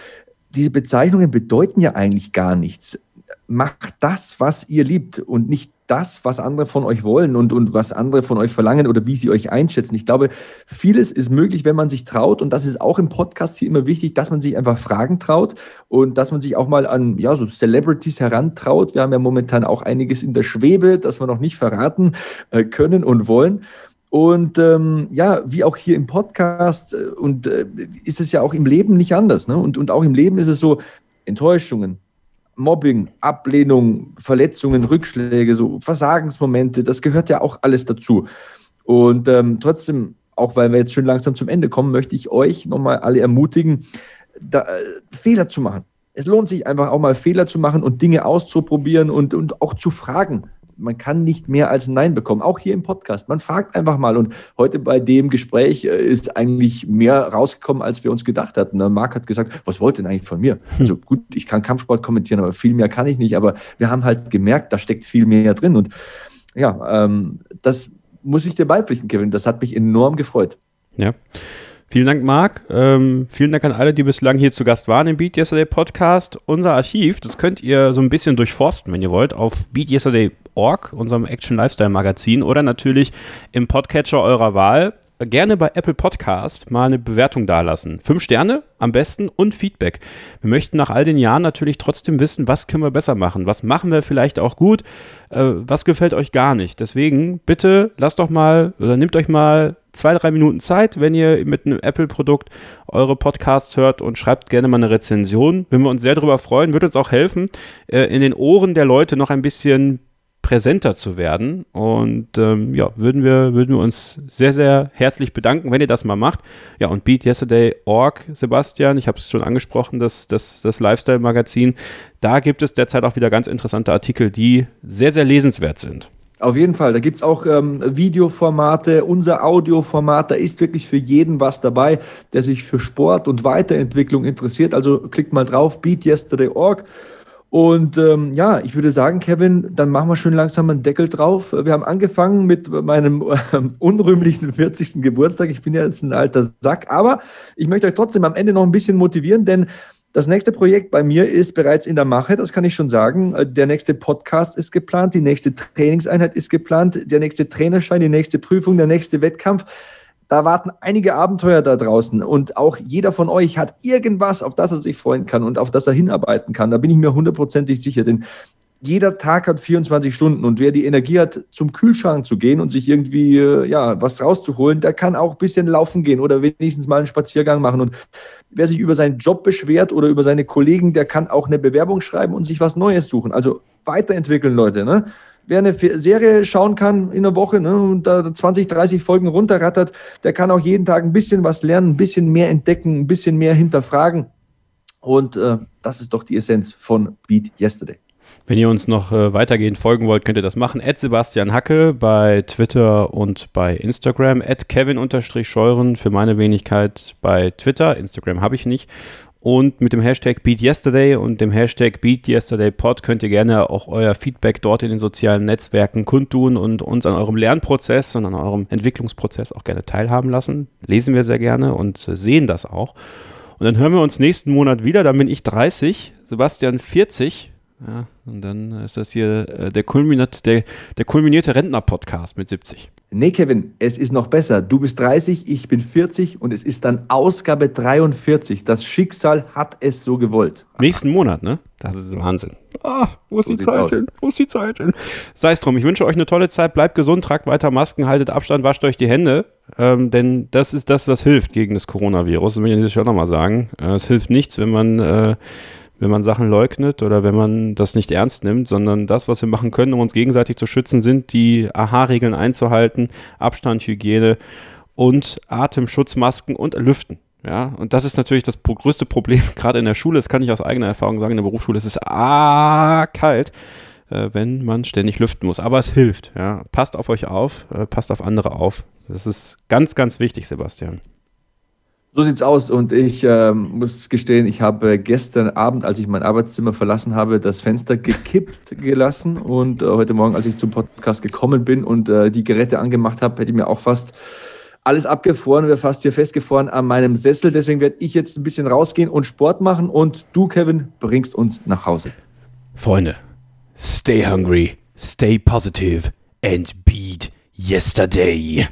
Diese Bezeichnungen bedeuten ja eigentlich gar nichts. Macht das, was ihr liebt und nicht das, was andere von euch wollen und, und was andere von euch verlangen oder wie sie euch einschätzen. Ich glaube, vieles ist möglich, wenn man sich traut. Und das ist auch im Podcast hier immer wichtig, dass man sich einfach Fragen traut und dass man sich auch mal an ja, so Celebrities herantraut. Wir haben ja momentan auch einiges in der Schwebe, das wir noch nicht verraten äh, können und wollen. Und ähm, ja, wie auch hier im Podcast äh, und äh, ist es ja auch im Leben nicht anders. Ne? Und, und auch im Leben ist es so, Enttäuschungen, Mobbing, Ablehnung, Verletzungen, Rückschläge, so Versagensmomente, das gehört ja auch alles dazu. Und ähm, trotzdem, auch weil wir jetzt schon langsam zum Ende kommen, möchte ich euch nochmal alle ermutigen, da, äh, Fehler zu machen. Es lohnt sich einfach auch mal Fehler zu machen und Dinge auszuprobieren und, und auch zu fragen man kann nicht mehr als ein Nein bekommen, auch hier im Podcast. Man fragt einfach mal. Und heute bei dem Gespräch äh, ist eigentlich mehr rausgekommen, als wir uns gedacht hatten. Marc hat gesagt, was wollt ihr denn eigentlich von mir? Hm. Also gut, ich kann Kampfsport kommentieren, aber viel mehr kann ich nicht. Aber wir haben halt gemerkt, da steckt viel mehr drin. Und ja, ähm, das muss ich dir beipflichten, Kevin. Das hat mich enorm gefreut. Ja. Vielen Dank, Marc. Ähm, vielen Dank an alle, die bislang hier zu Gast waren im Beat Yesterday Podcast. Unser Archiv, das könnt ihr so ein bisschen durchforsten, wenn ihr wollt, auf beatyesterday.org, unserem Action Lifestyle Magazin, oder natürlich im Podcatcher eurer Wahl gerne bei Apple Podcast mal eine Bewertung dalassen. Fünf Sterne am besten und Feedback. Wir möchten nach all den Jahren natürlich trotzdem wissen, was können wir besser machen? Was machen wir vielleicht auch gut? Äh, was gefällt euch gar nicht? Deswegen bitte lasst doch mal oder nehmt euch mal zwei, drei Minuten Zeit, wenn ihr mit einem Apple-Produkt eure Podcasts hört und schreibt gerne mal eine Rezension. Würden wir uns sehr darüber freuen, wird uns auch helfen, äh, in den Ohren der Leute noch ein bisschen präsenter zu werden. Und ähm, ja, würden wir, würden wir uns sehr, sehr herzlich bedanken, wenn ihr das mal macht. Ja, und Beat Yesterday Org, Sebastian, ich habe es schon angesprochen, das, das, das Lifestyle-Magazin. Da gibt es derzeit auch wieder ganz interessante Artikel, die sehr, sehr lesenswert sind. Auf jeden Fall. Da gibt es auch ähm, Videoformate, unser Audioformat. Da ist wirklich für jeden was dabei, der sich für Sport und Weiterentwicklung interessiert. Also klickt mal drauf, beatyesterday.org. Und ähm, ja, ich würde sagen, Kevin, dann machen wir schön langsam einen Deckel drauf. Wir haben angefangen mit meinem äh, unrühmlichen 40. Geburtstag. Ich bin ja jetzt ein alter Sack, aber ich möchte euch trotzdem am Ende noch ein bisschen motivieren, denn das nächste Projekt bei mir ist bereits in der Mache, das kann ich schon sagen. Äh, der nächste Podcast ist geplant, die nächste Trainingseinheit ist geplant, der nächste Trainerschein, die nächste Prüfung, der nächste Wettkampf. Da warten einige Abenteuer da draußen und auch jeder von euch hat irgendwas, auf das er sich freuen kann und auf das er hinarbeiten kann. Da bin ich mir hundertprozentig sicher, denn jeder Tag hat 24 Stunden und wer die Energie hat, zum Kühlschrank zu gehen und sich irgendwie äh, ja was rauszuholen, der kann auch ein bisschen laufen gehen oder wenigstens mal einen Spaziergang machen. Und wer sich über seinen Job beschwert oder über seine Kollegen, der kann auch eine Bewerbung schreiben und sich was Neues suchen. Also weiterentwickeln, Leute. Ne? Wer eine Serie schauen kann in der Woche ne, und da 20, 30 Folgen runterrattert, der kann auch jeden Tag ein bisschen was lernen, ein bisschen mehr entdecken, ein bisschen mehr hinterfragen. Und äh, das ist doch die Essenz von Beat Yesterday. Wenn ihr uns noch äh, weitergehend folgen wollt, könnt ihr das machen. At Sebastian Hacke bei Twitter und bei Instagram. At Kevin-Scheuren für meine Wenigkeit bei Twitter. Instagram habe ich nicht. Und mit dem Hashtag BeatYesterday und dem Hashtag BeatYesterdayPod könnt ihr gerne auch euer Feedback dort in den sozialen Netzwerken kundtun und uns an eurem Lernprozess und an eurem Entwicklungsprozess auch gerne teilhaben lassen. Lesen wir sehr gerne und sehen das auch. Und dann hören wir uns nächsten Monat wieder. Dann bin ich 30, Sebastian 40. Ja, und dann ist das hier äh, der, kulminat, der, der kulminierte Rentner-Podcast mit 70. Nee, Kevin, es ist noch besser. Du bist 30, ich bin 40 und es ist dann Ausgabe 43. Das Schicksal hat es so gewollt. Nächsten Monat, ne? Das ist Wahnsinn. Ah, wo ist so die Zeit aus. hin? Wo ist die Zeit hin? Sei es drum, ich wünsche euch eine tolle Zeit. Bleibt gesund, tragt weiter Masken, haltet Abstand, wascht euch die Hände. Ähm, denn das ist das, was hilft gegen das Coronavirus. Das will ich natürlich auch nochmal sagen. Äh, es hilft nichts, wenn man. Äh, wenn man Sachen leugnet oder wenn man das nicht ernst nimmt, sondern das, was wir machen können, um uns gegenseitig zu schützen, sind die AHA-Regeln einzuhalten, Abstand, Hygiene und Atemschutzmasken und Lüften. Ja, und das ist natürlich das größte Problem, gerade in der Schule, das kann ich aus eigener Erfahrung sagen, in der Berufsschule ist es ah, kalt, äh, wenn man ständig lüften muss. Aber es hilft. Ja. Passt auf euch auf, äh, passt auf andere auf. Das ist ganz, ganz wichtig, Sebastian. So sieht's aus und ich äh, muss gestehen, ich habe gestern Abend, als ich mein Arbeitszimmer verlassen habe, das Fenster gekippt gelassen und äh, heute Morgen, als ich zum Podcast gekommen bin und äh, die Geräte angemacht habe, hätte ich mir auch fast alles abgefroren, wäre fast hier festgefroren an meinem Sessel. Deswegen werde ich jetzt ein bisschen rausgehen und Sport machen und du, Kevin, bringst uns nach Hause. Freunde, stay hungry, stay positive and beat yesterday.